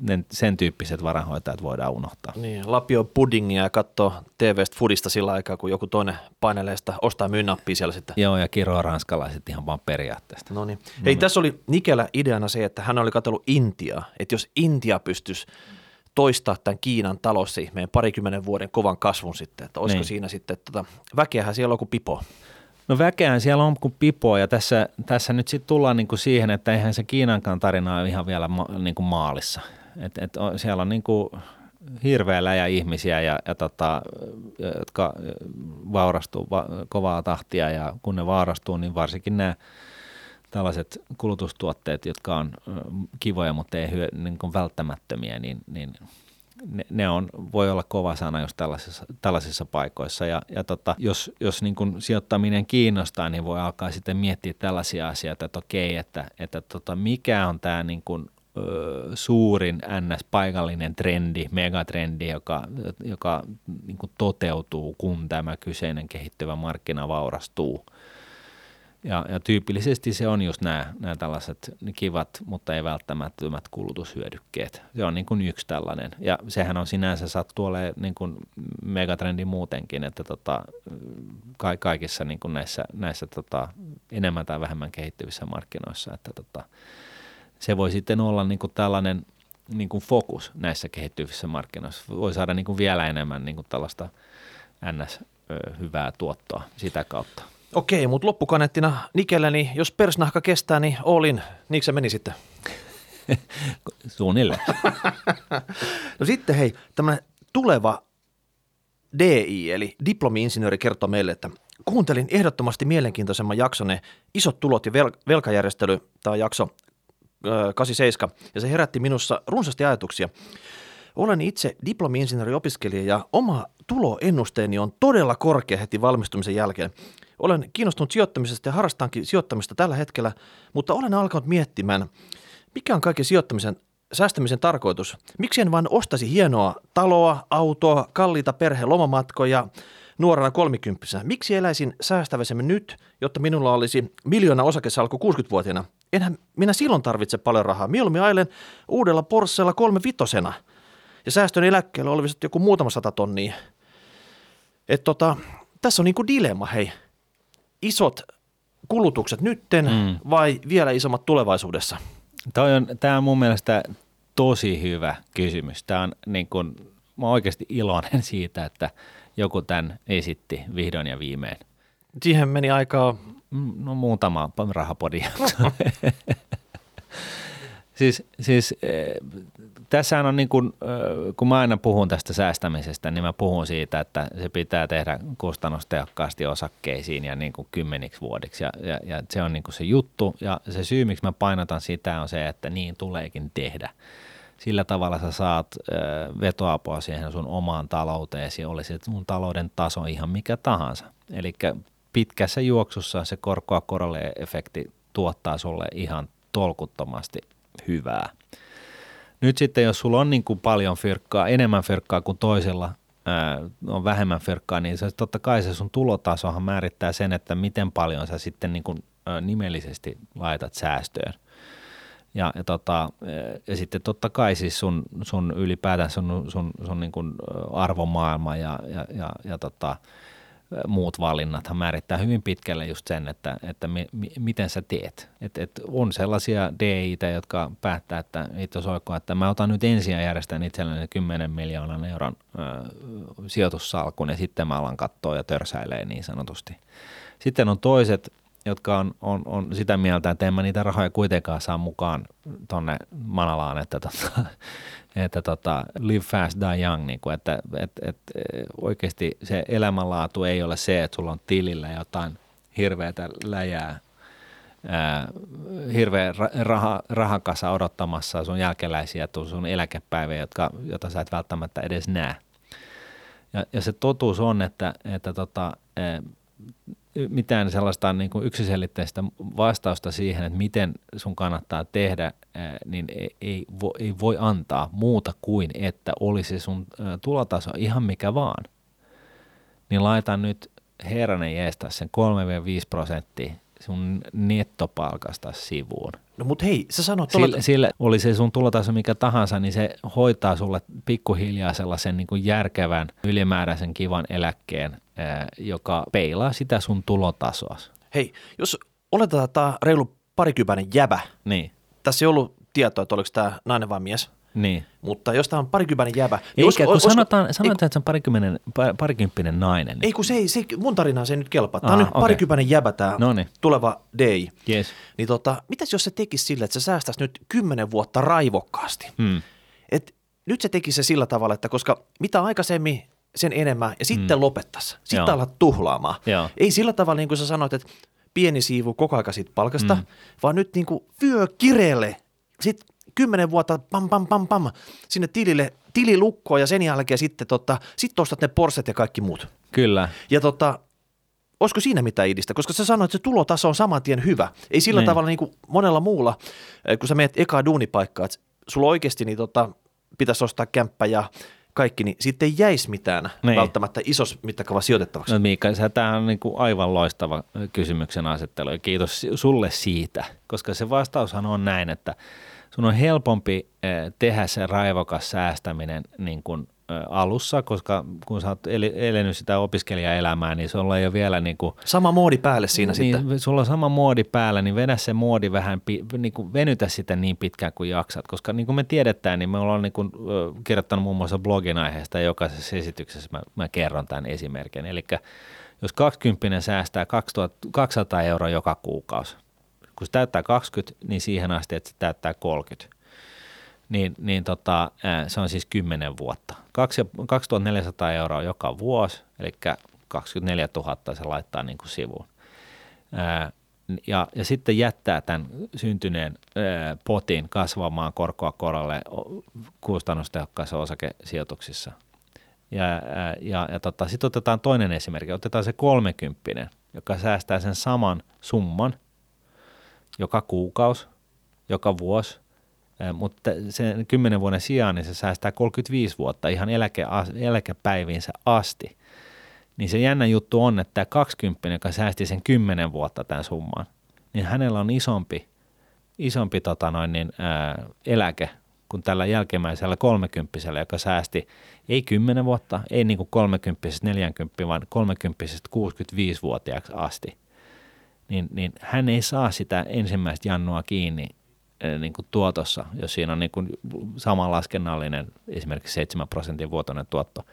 ne, sen tyyppiset varanhoitajat voidaan unohtaa. Niin, lapio puddingia ja katsoo TV-stä fudista sillä aikaa, kun joku toinen painelee sitä, ostaa myy nappia siellä sitten. Joo, ja kiroa ranskalaiset ihan vaan periaatteesta. No niin. Hei, tässä oli Nikelä ideana se, että hän oli katsellut Intiaa, että jos Intia pystyisi toistaa tämän Kiinan talousihmeen parikymmenen vuoden kovan kasvun sitten, että olisiko niin. siinä sitten, että tota, väkeähän siellä on kuin pipo. No väkeään siellä on kuin pipo ja tässä, tässä nyt sitten tullaan niin kuin siihen, että eihän se Kiinankaan tarina ole ihan vielä ma, niin kuin maalissa. Et, et siellä on niin kuin hirveä läjä ihmisiä, ja, ja tota, jotka vaurastuu va, kovaa tahtia ja kun ne vaurastuu, niin varsinkin nämä tällaiset kulutustuotteet, jotka on kivoja, mutta ei hyö, niin kuin välttämättömiä, niin, niin ne, ne on, voi olla kova sana just tällaisissa, tällaisissa paikoissa. Ja, ja tota, jos, jos niin kuin sijoittaminen kiinnostaa, niin voi alkaa sitten miettiä tällaisia asioita, että okei, että, että tota, mikä on tämä niin kuin, ö, suurin NS-paikallinen trendi, megatrendi, joka, joka niin kuin toteutuu, kun tämä kyseinen kehittyvä markkina vaurastuu – ja, ja tyypillisesti se on just nämä, nämä tällaiset kivat, mutta ei välttämättömät kulutushyödykkeet. Se on niin kuin yksi tällainen. Ja sehän on sinänsä sattuu olemaan niin kuin megatrendi muutenkin, että tota, ka- kaikissa niin kuin näissä, näissä tota, enemmän tai vähemmän kehittyvissä markkinoissa. Että tota, se voi sitten olla niin kuin tällainen niin kuin fokus näissä kehittyvissä markkinoissa. Voi saada niin kuin vielä enemmän niin kuin tällaista NS-hyvää tuottoa sitä kautta. Okei, mutta loppukaneettina Nikellä, niin jos persnahka kestää, niin Oolin, niinkö se meni sitten? Suunnilleen. no sitten hei, tämmöinen tuleva DI, eli diplomi-insinööri kertoo meille, että kuuntelin ehdottomasti mielenkiintoisemman jakson, ne isot tulot ja vel- velkajärjestely, tämä jakso 87, ja se herätti minussa runsaasti ajatuksia. Olen itse diplomi-insinööriopiskelija ja oma tuloennusteeni on todella korkea heti valmistumisen jälkeen. Olen kiinnostunut sijoittamisesta ja harrastankin sijoittamista tällä hetkellä, mutta olen alkanut miettimään, mikä on kaiken sijoittamisen säästämisen tarkoitus? Miksi en vain ostaisi hienoa taloa, autoa, kalliita perhe lomamatkoja nuorena kolmikymppisenä? Miksi eläisin säästäväisemmin nyt, jotta minulla olisi miljoona osakesalkku 60-vuotiaana? Enhän minä silloin tarvitse paljon rahaa. Mieluummin ailen uudella Porschella kolme vitosena. Ja säästön eläkkeellä olisi joku muutama sata tonnia. Et tota, tässä on niinku dilemma, hei isot kulutukset nytten mm. vai vielä isommat tulevaisuudessa? Tämä on, tämä on mun mielestä tosi hyvä kysymys. Tämä on niin kuin, mä oikeasti iloinen siitä, että joku tämän esitti vihdoin ja viimein. Siihen meni aikaa... Mm, no muutama rahapodi. siis, siis eh, tässähän on niin kuin, kun mä aina puhun tästä säästämisestä, niin mä puhun siitä, että se pitää tehdä kustannustehokkaasti osakkeisiin ja niin kuin kymmeniksi vuodiksi. Ja, ja, ja se on niin kuin se juttu. Ja se syy, miksi mä painotan sitä, on se, että niin tuleekin tehdä. Sillä tavalla sä saat vetoapua siihen sun omaan talouteesi, olisi mun talouden taso ihan mikä tahansa. Eli pitkässä juoksussa se korkoa korolle efekti tuottaa sulle ihan tolkuttomasti hyvää. Nyt sitten, jos sulla on niin kuin paljon fyrkkaa, enemmän fyrkkaa kuin toisella, ää, on vähemmän fyrkkaa, niin se, totta kai se sun tulotasohan määrittää sen, että miten paljon sä sitten niin kuin, ää, nimellisesti laitat säästöön. Ja, ja, tota, ja sitten totta kai siis sun, sun ylipäätään sun, sun, sun niin kuin arvomaailma ja, ja, ja, ja tota, muut valinnathan määrittää hyvin pitkälle just sen, että, että mi, mi, miten sä teet. Et, et on sellaisia DIitä, jotka päättää, että itse soikko, että mä otan nyt ensin ja järjestän itselleni 10 miljoonan euron ö, sijoitussalkun ja sitten mä alan katsoa ja törsäilee niin sanotusti. Sitten on toiset, jotka on, on, on sitä mieltä, että en mä niitä rahoja kuitenkaan saa mukaan tonne Manalaan, että tota, että tota, live fast, die young, niin kuin, että et, et, oikeasti se elämänlaatu ei ole se, että sulla on tilillä jotain hirveätä läjää, ää, hirveä raha, rahakasa odottamassa sun jälkeläisiä, sun eläkepäiviä, jotka, jota sä et välttämättä edes näe. Ja, ja se totuus on, että, että tota, mitään sellaista niin kuin yksiselitteistä vastausta siihen, että miten sun kannattaa tehdä, niin ei, ei, voi, ei voi antaa muuta kuin, että olisi sun tulotaso ihan mikä vaan. Niin laita nyt herranen jeestä sen 3-5 prosenttia sun nettopalkasta sivuun. No mut hei, sä sanoit Sille, tuolla, sille oli se sun tulotaso mikä tahansa, niin se hoitaa sulle pikkuhiljaa sellaisen niin kuin järkevän, ylimääräisen kivan eläkkeen, ää, joka peilaa sitä sun tulotasoa. hei, jos oletetaan, että tämä on reilu parikypäinen jäbä, Niin, tässä ei ollut tietoa, että oliko tämä nainen vai mies, niin. mutta jos tämä on parikypäinen jäbä, niin Eikä, olisiko- kun olisiko- sanotaan, sanotaan, että se on parikymppinen, par- parikymppinen nainen. Ei kun se ei, se, mun tarinaan se ei nyt kelpaa. Tämä on nyt okei. parikypäinen jäbä tämä Noniin. tuleva DJ. Yes. Niin tota, mitäs jos se tekisi sillä, että se säästäisi nyt kymmenen vuotta raivokkaasti? Hmm. Et nyt se teki se sillä tavalla, että koska mitä aikaisemmin, sen enemmän ja sitten mm. lopettaisi. Sitten Joo. alat tuhlaamaan. Joo. Ei sillä tavalla, niin kuin sä sanoit, että pieni siivu koko aika siitä palkasta, mm. vaan nyt niin kuin vyö kireelle. Sitten kymmenen vuotta pam pam pam pam sinne tilille, tililukkoon ja sen jälkeen sitten tota, sit ostat ne porset ja kaikki muut. Kyllä. Ja tota, olisiko siinä mitään idistä? Koska sä sanoit, että se tulotaso on saman tien hyvä. Ei sillä Niin. tavalla niin kuin monella muulla, eh, kun sä menet ekaa duunipaikkaa, että sulla oikeasti niin tota, pitäisi ostaa kämppä ja kaikki, niin sitten ei jäisi mitään Niin. niin. välttämättä isos mittakaava sijoitettavaksi. No Miikka, sä- tämähän on niin kuin aivan loistava kysymyksen asettelu ja kiitos sulle siitä, koska se vastaushan on näin, että sun on helpompi eh, tehdä se raivokas säästäminen niin kuin eh, alussa, koska kun sä oot elänyt sitä opiskelijaelämää, niin sulla ei ole vielä niin kuin Sama moodi päälle siinä niin, sitten. Sulla on sama moodi päällä, niin vedä se moodi vähän, niin kuin venytä sitä niin pitkään kuin jaksat, koska niin kuin me tiedetään, niin me ollaan niin kuin, kirjoittanut muun muassa blogin aiheesta ja jokaisessa esityksessä mä, mä kerron tämän esimerkin. Eli jos 20 säästää 2000, 200 euroa joka kuukausi, kun se täyttää 20, niin siihen asti, että se täyttää 30 niin, niin tota, se on siis 10 vuotta. Kaksi- 2400 euroa joka vuosi, eli 24 000 se laittaa niin kuin sivuun. Ja, ja sitten jättää tämän syntyneen potin kasvamaan korkoa korolle kustannustehokkaissa osakesijoituksissa. Ja, ja, ja tota, sitten otetaan toinen esimerkki, otetaan se 30, joka säästää sen saman summan joka kuukausi, joka vuosi, mutta sen 10 vuoden sijaan niin se säästää 35 vuotta ihan eläke, eläkepäiviinsä asti. Niin se jännä juttu on, että tämä 20, joka säästi sen 10 vuotta tämän summan, niin hänellä on isompi, isompi tota noin, niin, ää, eläke kuin tällä jälkimmäisellä 30, joka säästi ei 10 vuotta, ei niin kuin 30 40, vaan 30 65-vuotiaaksi asti. Niin, niin hän ei saa sitä ensimmäistä jannua kiinni eh, niin kuin tuotossa, jos siinä on niin kuin sama laskennallinen esimerkiksi 7 prosentin vuotoinen tuotto.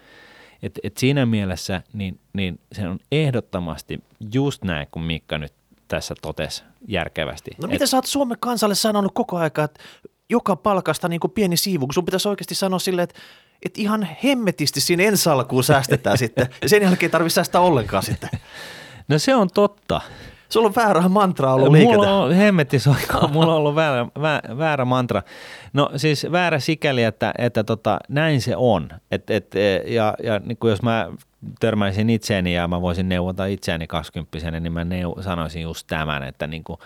Et, et siinä mielessä niin, niin se on ehdottomasti just näin, kun Mikka nyt tässä totesi järkevästi. No Et- mitä sä oot Suomen kansalle sanonut koko aika, että joka palkasta niin kuin pieni siivu, kun sun pitäisi oikeasti sanoa silleen, että, että ihan hemmetisti siinä ensi alkuun säästetään sitten, ja sen jälkeen ei tarvitse säästää ollenkaan sitten. No se on totta. Sulla on väärä mantra ollut liiketä. Mulla on hemmetti soikkaa, mulla on ollut väärä, vä, väärä mantra. No siis väärä sikäli, että, että tota, näin se on. Et, et, ja ja niin kuin jos mä törmäisin itseäni ja mä voisin neuvota itseäni 20 niin mä neu, sanoisin just tämän, että niin kuin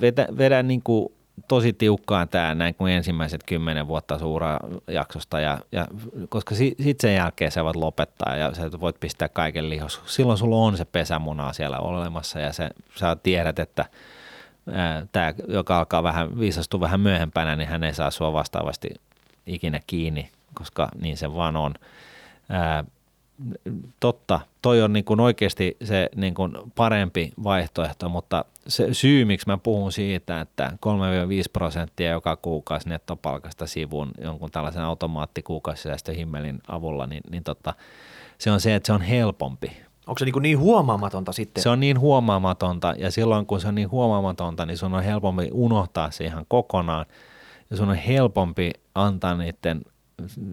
vedä, vedä niin kuin tosi tiukkaan tämä näin kuin ensimmäiset kymmenen vuotta suuraa jaksosta, ja, ja, koska si, sitten sen jälkeen sä voit lopettaa ja sä voit pistää kaiken lihos. Silloin sulla on se pesämuna siellä olemassa ja se, sä tiedät, että tämä, joka alkaa vähän viisastua vähän myöhempänä, niin hän ei saa sua vastaavasti ikinä kiinni, koska niin se vaan on. Ää, totta, toi on niin kuin oikeasti se niin kuin parempi vaihtoehto, mutta se syy, miksi mä puhun siitä, että 3-5 prosenttia joka kuukausi nettopalkasta sivuun jonkun tällaisen automaattikuukausisäästöhimmelin avulla, niin, niin tota, se on se, että se on helpompi. Onko se niin, niin huomaamatonta sitten? Se on niin huomaamatonta ja silloin kun se on niin huomaamatonta, niin sun on helpompi unohtaa se ihan kokonaan ja sun on helpompi antaa niiden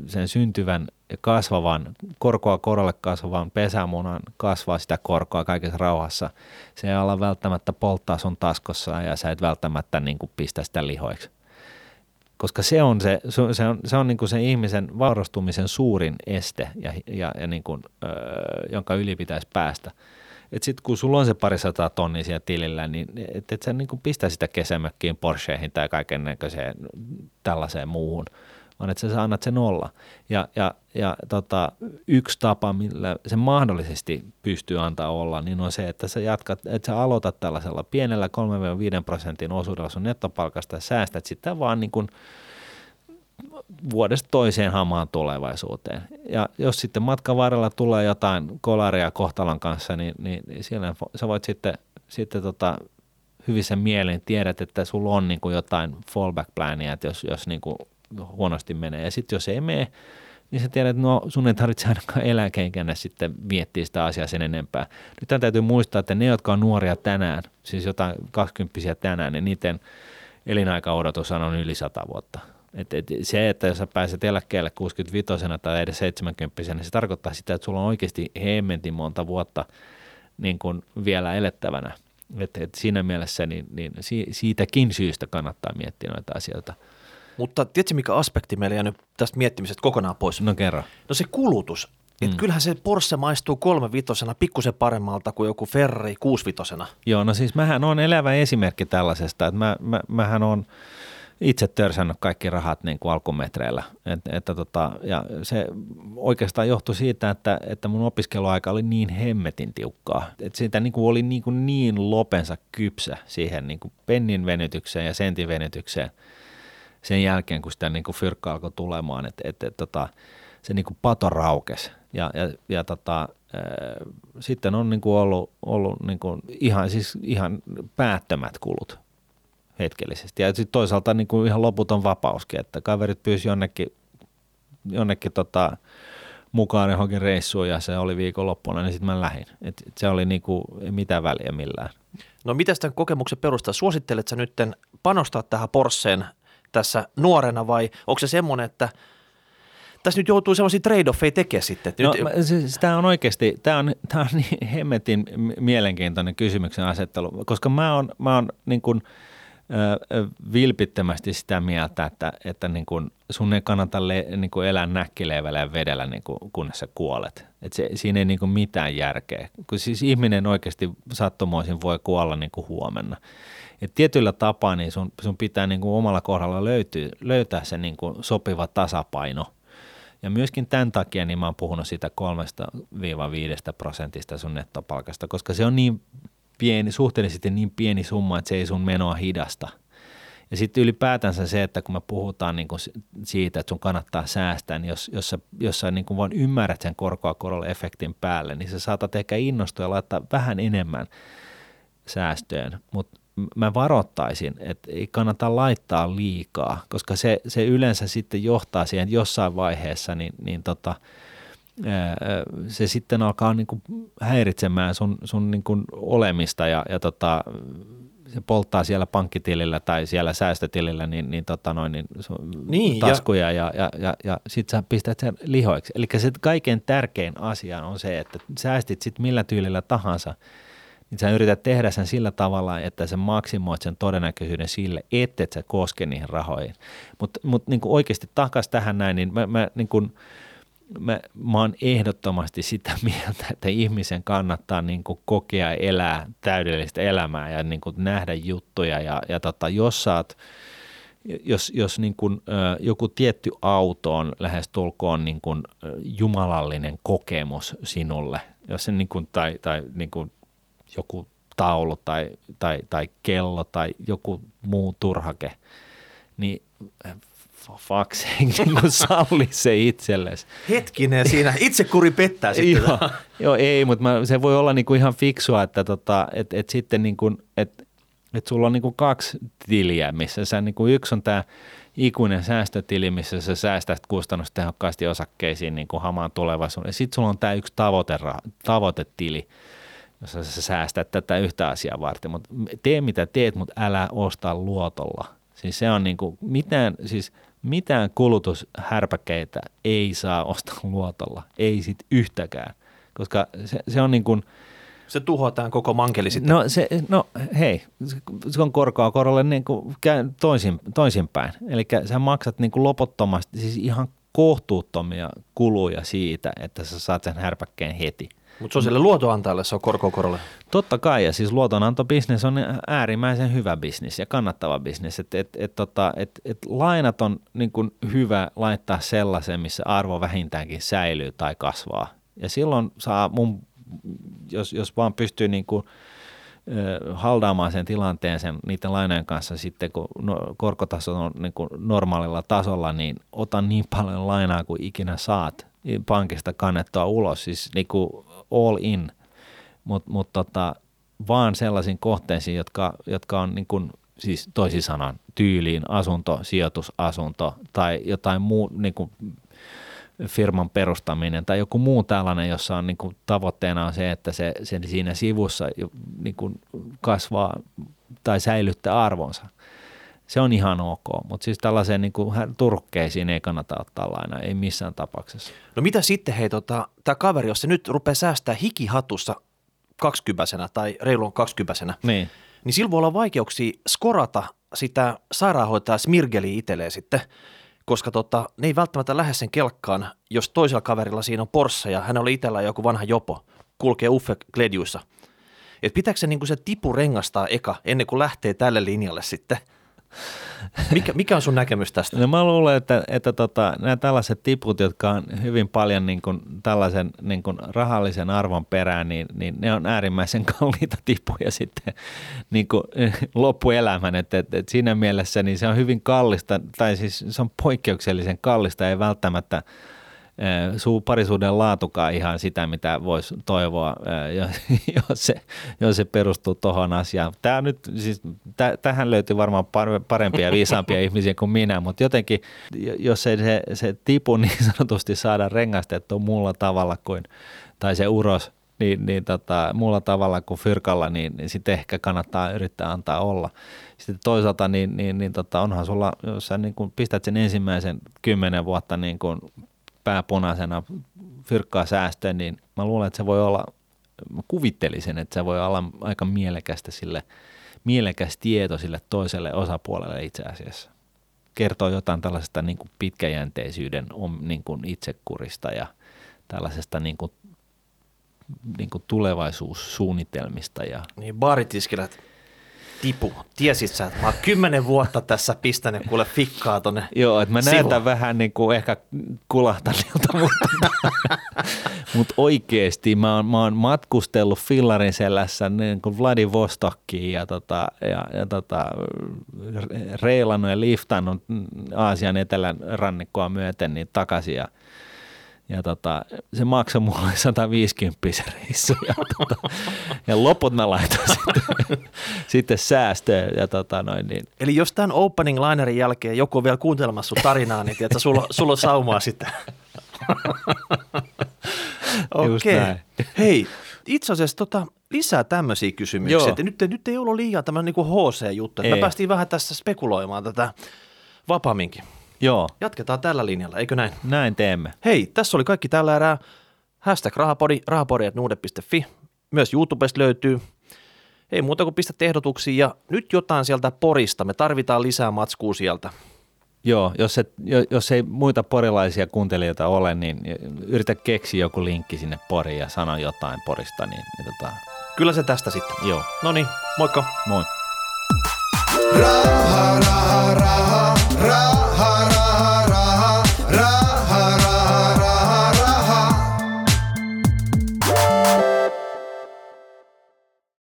sen syntyvän kasvavan, korkoa korolle kasvavan pesämunan kasvaa sitä korkoa kaikessa rauhassa. Se ei ala välttämättä polttaa sun taskossa ja sä et välttämättä niin kuin pistä sitä lihoiksi. Koska se on se, se on, se on niin kuin se ihmisen vaurastumisen suurin este, ja, ja, ja niin kuin, öö, jonka yli pitäisi päästä. Sitten kun sulla on se parisataa tonnia siellä tilillä, niin et, et sä niin kuin pistä sitä kesämökkiin, Porscheihin tai kaiken näköiseen tällaiseen muuhun, vaan että sä annat sen olla. Ja, ja, ja tota, yksi tapa, millä se mahdollisesti pystyy antaa olla, niin on se, että sä jatkat, että sä aloitat tällaisella pienellä 3-5 prosentin osuudella sun nettopalkasta ja säästät sitä vaan niin kuin vuodesta toiseen hamaan tulevaisuuteen. Ja jos sitten matkan varrella tulee jotain kolaria kohtalon kanssa, niin, niin, niin siellä sä voit sitten, sitten tota, hyvissä mielin tiedät, että sulla on niin kuin jotain fallback plania, että jos, jos niin kuin huonosti menee. Ja sitten jos ei mene, niin sä tiedät, että no sun ei tarvitse ainakaan eläkeikänä sitten miettiä sitä asiaa sen enempää. Nyt täytyy muistaa, että ne, jotka on nuoria tänään, siis jotain 20 tänään, niin niiden elinaikaodotus on yli 100 vuotta. Et, et se, että jos sä pääset eläkkeelle 65 tai edes 70 niin se tarkoittaa sitä, että sulla on oikeasti hemmentin monta vuotta niin kuin vielä elettävänä. Et, et siinä mielessä niin, niin siitäkin syystä kannattaa miettiä noita asioita – mutta tiedätkö, mikä aspekti meillä jäänyt tästä miettimisestä kokonaan pois? No kerro. No se kulutus. Et mm. Kyllähän se Porsche maistuu kolmevitosena pikkusen paremmalta kuin joku Ferrari kuusvitosena. Joo, no siis mähän on elävä esimerkki tällaisesta, että mä, mä, mähän on itse törsännyt kaikki rahat niin kuin alkumetreillä. Et, että tota, ja se oikeastaan johtui siitä, että, että mun opiskeluaika oli niin hemmetin tiukkaa. Että siitä niin kuin oli niin, kuin niin lopensa kypsä siihen niin kuin pennin venytykseen ja sentin venytykseen – sen jälkeen, kun sitä niin kuin fyrkka alkoi tulemaan, että et, et, tota, se niin kuin pato raukesi. Ja, ja, ja tota, ää, sitten on niin kuin ollut, ollut niin kuin ihan, siis ihan päättömät kulut hetkellisesti. Ja sitten toisaalta niin kuin ihan loputon vapauskin, että kaverit pyysi jonnekin, jonnekin tota, mukaan johonkin reissuun ja se oli viikonloppuna, niin sitten mä lähdin. Et se oli niinku, mitään väliä millään. No mitä tämän kokemuksen perusteella suosittelet sä nyt panostaa tähän Porscheen – tässä nuorena vai onko se semmoinen, että tässä nyt joutuu sellaisia trade-offeja tekemään sitten. no, nyt... siis, tämä on oikeasti, tämä on, tämä on niin hemmetin mielenkiintoinen kysymyksen asettelu, koska mä oon, mä oon niin kuin, vilpittömästi sitä mieltä, että, että niin kuin sun ei kannata le, niin kuin elää näkkileivällä ja vedellä, niin kuin, kunnes sä kuolet. Et se, siinä ei niin kuin mitään järkeä. Kun siis ihminen oikeasti sattumoisin voi kuolla niin kuin huomenna. Et tietyllä tapaa niin sun, sun pitää niin kuin omalla kohdalla löytyä, löytää se niin kuin sopiva tasapaino. Ja myöskin tämän takia niin mä oon puhunut siitä 3-5 prosentista sun nettopalkasta, koska se on niin pieni, suhteellisesti niin pieni summa, että se ei sun menoa hidasta. Ja sitten ylipäätänsä se, että kun me puhutaan niin kuin siitä, että sun kannattaa säästää, niin jos, jos sä, jos sä niin kuin vaan ymmärrät sen korkoa korolle efektin päälle, niin sä saatat ehkä innostua ja laittaa vähän enemmän säästöön. Mutta mä varoittaisin, että ei kannata laittaa liikaa, koska se, se yleensä sitten johtaa siihen jossain vaiheessa, niin, niin tota, se sitten alkaa niin kuin häiritsemään sun, sun niin kuin olemista ja, ja tota, se polttaa siellä pankkitilillä tai siellä säästötilillä niin, niin, tota noin, niin, niin taskuja ja, ja, ja, ja sitten sä pistät sen lihoiksi. Eli se kaikkein tärkein asia on se, että säästit sitten millä tyylillä tahansa – niin sä yrität tehdä sen sillä tavalla, että sä maksimoit sen todennäköisyyden sille, et sä koske niihin rahoihin. Mutta mut niin oikeasti takas tähän näin, niin mä, mä, niin kuin, mä, mä oon ehdottomasti sitä mieltä, että ihmisen kannattaa niin kuin kokea elää täydellistä elämää ja niin kuin nähdä juttuja ja, ja tota, jos sä oot, jos, jos niin kuin, ö, joku tietty auto on lähestulkoon niin kuin, jumalallinen kokemus sinulle, jos se niin kuin, tai, tai niin kuin joku taulu tai, tai, tai kello tai joku muu turhake, niin fuck se, niin salli se itsellesi. Hetkinen, siinä kuri pettää sitten. joo, joo, ei, mutta mä, se voi olla niin kuin ihan fiksua, että tota, et, et sitten niin kuin, et, et sulla on niin kuin kaksi tiliä, missä sä, niin kuin yksi on tämä ikuinen säästötili, missä sä säästät kustannustehokkaasti osakkeisiin niin kuin hamaan tulevaisuuden. Sitten sulla on tämä yksi tavoite, tavoitetili, jossa sä säästät tätä yhtä asiaa varten, mutta tee mitä teet, mutta älä osta luotolla. Siis se on niin kuin mitään, siis mitään kulutushärpäkeitä ei saa ostaa luotolla, ei sit yhtäkään, koska se, se on niin kuin – se tuhotaan koko mankeli sitten. No, se, no hei, se on korkoa korolle niin kuin toisin, toisinpäin. Eli sä maksat niin kuin loputtomasti, siis ihan kohtuuttomia kuluja siitä, että sä saat sen härpäkkeen heti – Mutta se on sille luotonantajalle, se on korko korolle. Totta kai, ja siis luotonantobisnes on äärimmäisen hyvä bisnis ja kannattava bisnes. Et, et, et, tota, et, et lainat on niin kuin hyvä laittaa sellaiseen, missä arvo vähintäänkin säilyy tai kasvaa. Ja silloin saa mun, jos, jos vaan pystyy niin kuin, haldaamaan sen tilanteen sen, niiden lainojen kanssa sitten, kun no, korkotaso on niin kuin normaalilla tasolla, niin otan niin paljon lainaa kuin ikinä saat pankista kannettua ulos, siis niin kuin all in, mutta mut tota, vaan sellaisiin kohteisiin, jotka, jotka on niin kuin, siis toisin sanoen tyyliin asunto, sijoitusasunto tai jotain muu niin kuin firman perustaminen tai joku muu tällainen, jossa on niin kuin tavoitteena on se, että se, se siinä sivussa niin kuin kasvaa tai säilyttää arvonsa. Se on ihan ok, mutta siis tällaiseen niin kuin turkkeisiin ei kannata ottaa lainaa, ei missään tapauksessa. No mitä sitten, hei, tota, tämä kaveri, jos se nyt rupeaa säästää hikihatussa kaksikypäisenä tai reilun kaksikypäisenä, niin. niin sillä voi olla vaikeuksia skorata sitä sairaanhoitaja Smirgeliä itselleen sitten, koska tota, ne ei välttämättä lähde sen kelkkaan, jos toisella kaverilla siinä on Porsche ja hän oli itsellä joku vanha jopo, kulkee Uffe Gledjuissa. Et pitääkö se, niin se tipu rengastaa eka ennen kuin lähtee tälle linjalle sitten – mikä, mikä on sun näkemys tästä? No mä luulen, että, että tota, nämä tällaiset tiput, jotka on hyvin paljon niin kuin tällaisen niin kuin rahallisen arvon perään, niin, niin ne on äärimmäisen kalliita tipuja sitten niin kuin loppuelämän. Että, että, että siinä mielessä niin se on hyvin kallista, tai siis se on poikkeuksellisen kallista, ei välttämättä – suu, parisuuden laatukaan ihan sitä, mitä voisi toivoa, jos se, jos se perustuu tuohon asiaan. Tämä nyt, siis, täh, tähän löytyy varmaan parempia ja viisaampia ihmisiä kuin minä, mutta jotenkin, jos ei se, se tipu niin sanotusti saada rengastettua muulla tavalla kuin, tai se uros, niin, niin tota, muulla tavalla kuin fyrkalla, niin, niin sitten ehkä kannattaa yrittää antaa olla. Sitten toisaalta, niin, niin, niin tota, onhan sulla, jos sä niin kun pistät sen ensimmäisen kymmenen vuotta niin kun pääpunaisena fyrkkaa säästöön, niin mä luulen, että se voi olla, mä kuvittelisin, että se voi olla aika mielekästä sille, mielekäs tieto sille toiselle osapuolelle itse asiassa. Kertoo jotain tällaisesta niin kuin pitkäjänteisyyden niin kuin itsekurista ja tällaisesta niin kuin, niin kuin tulevaisuussuunnitelmista. Ja... Niin baaritiskilät tipu. Tiesit sä, että mä oon kymmenen vuotta tässä pistänyt kuule fikkaa tonne Joo, että mä näytän vähän niin kuin ehkä kulahtanilta, mutta, mutta oikeasti mä oon, mä oon matkustellut fillarin selässä niin kuin Vladivostokkiin ja, tota, ja, ja tota, reilannut ja liftannut Aasian etelän rannikkoa myöten niin takaisin ja – ja tota, se maksoi mulle 150 reissu. Ja, tota, ja loput mä laitoin sitten, sitten säästöön. Ja tota, noin, niin. Eli jos tämän opening linerin jälkeen joku on vielä kuuntelemassa sun tarinaa, niin tiedätkö, sulla, sulla on saumaa sitten. Okei. Okay. Hei, itse asiassa tota, lisää tämmöisiä kysymyksiä. Nyt, nyt ei ollut liian tämmöinen niin HC-juttu. Me päästiin vähän tässä spekuloimaan tätä vapaaminkin. Joo. Jatketaan tällä linjalla, eikö näin? Näin teemme. Hei, tässä oli kaikki tällä erää. Hashtag rahapodi, rahapodi.nuude.fi. Myös YouTubesta löytyy. Ei muuta kuin pistät ehdotuksia ja nyt jotain sieltä porista. Me tarvitaan lisää matskua sieltä. Joo, jos, et, jos ei muita porilaisia kuuntelijoita ole, niin yritä keksiä joku linkki sinne poriin ja sano jotain porista. Niin, niin tota... Kyllä se tästä sitten. Joo. No niin, moikka. Moi. Raha, raha, raha, raha.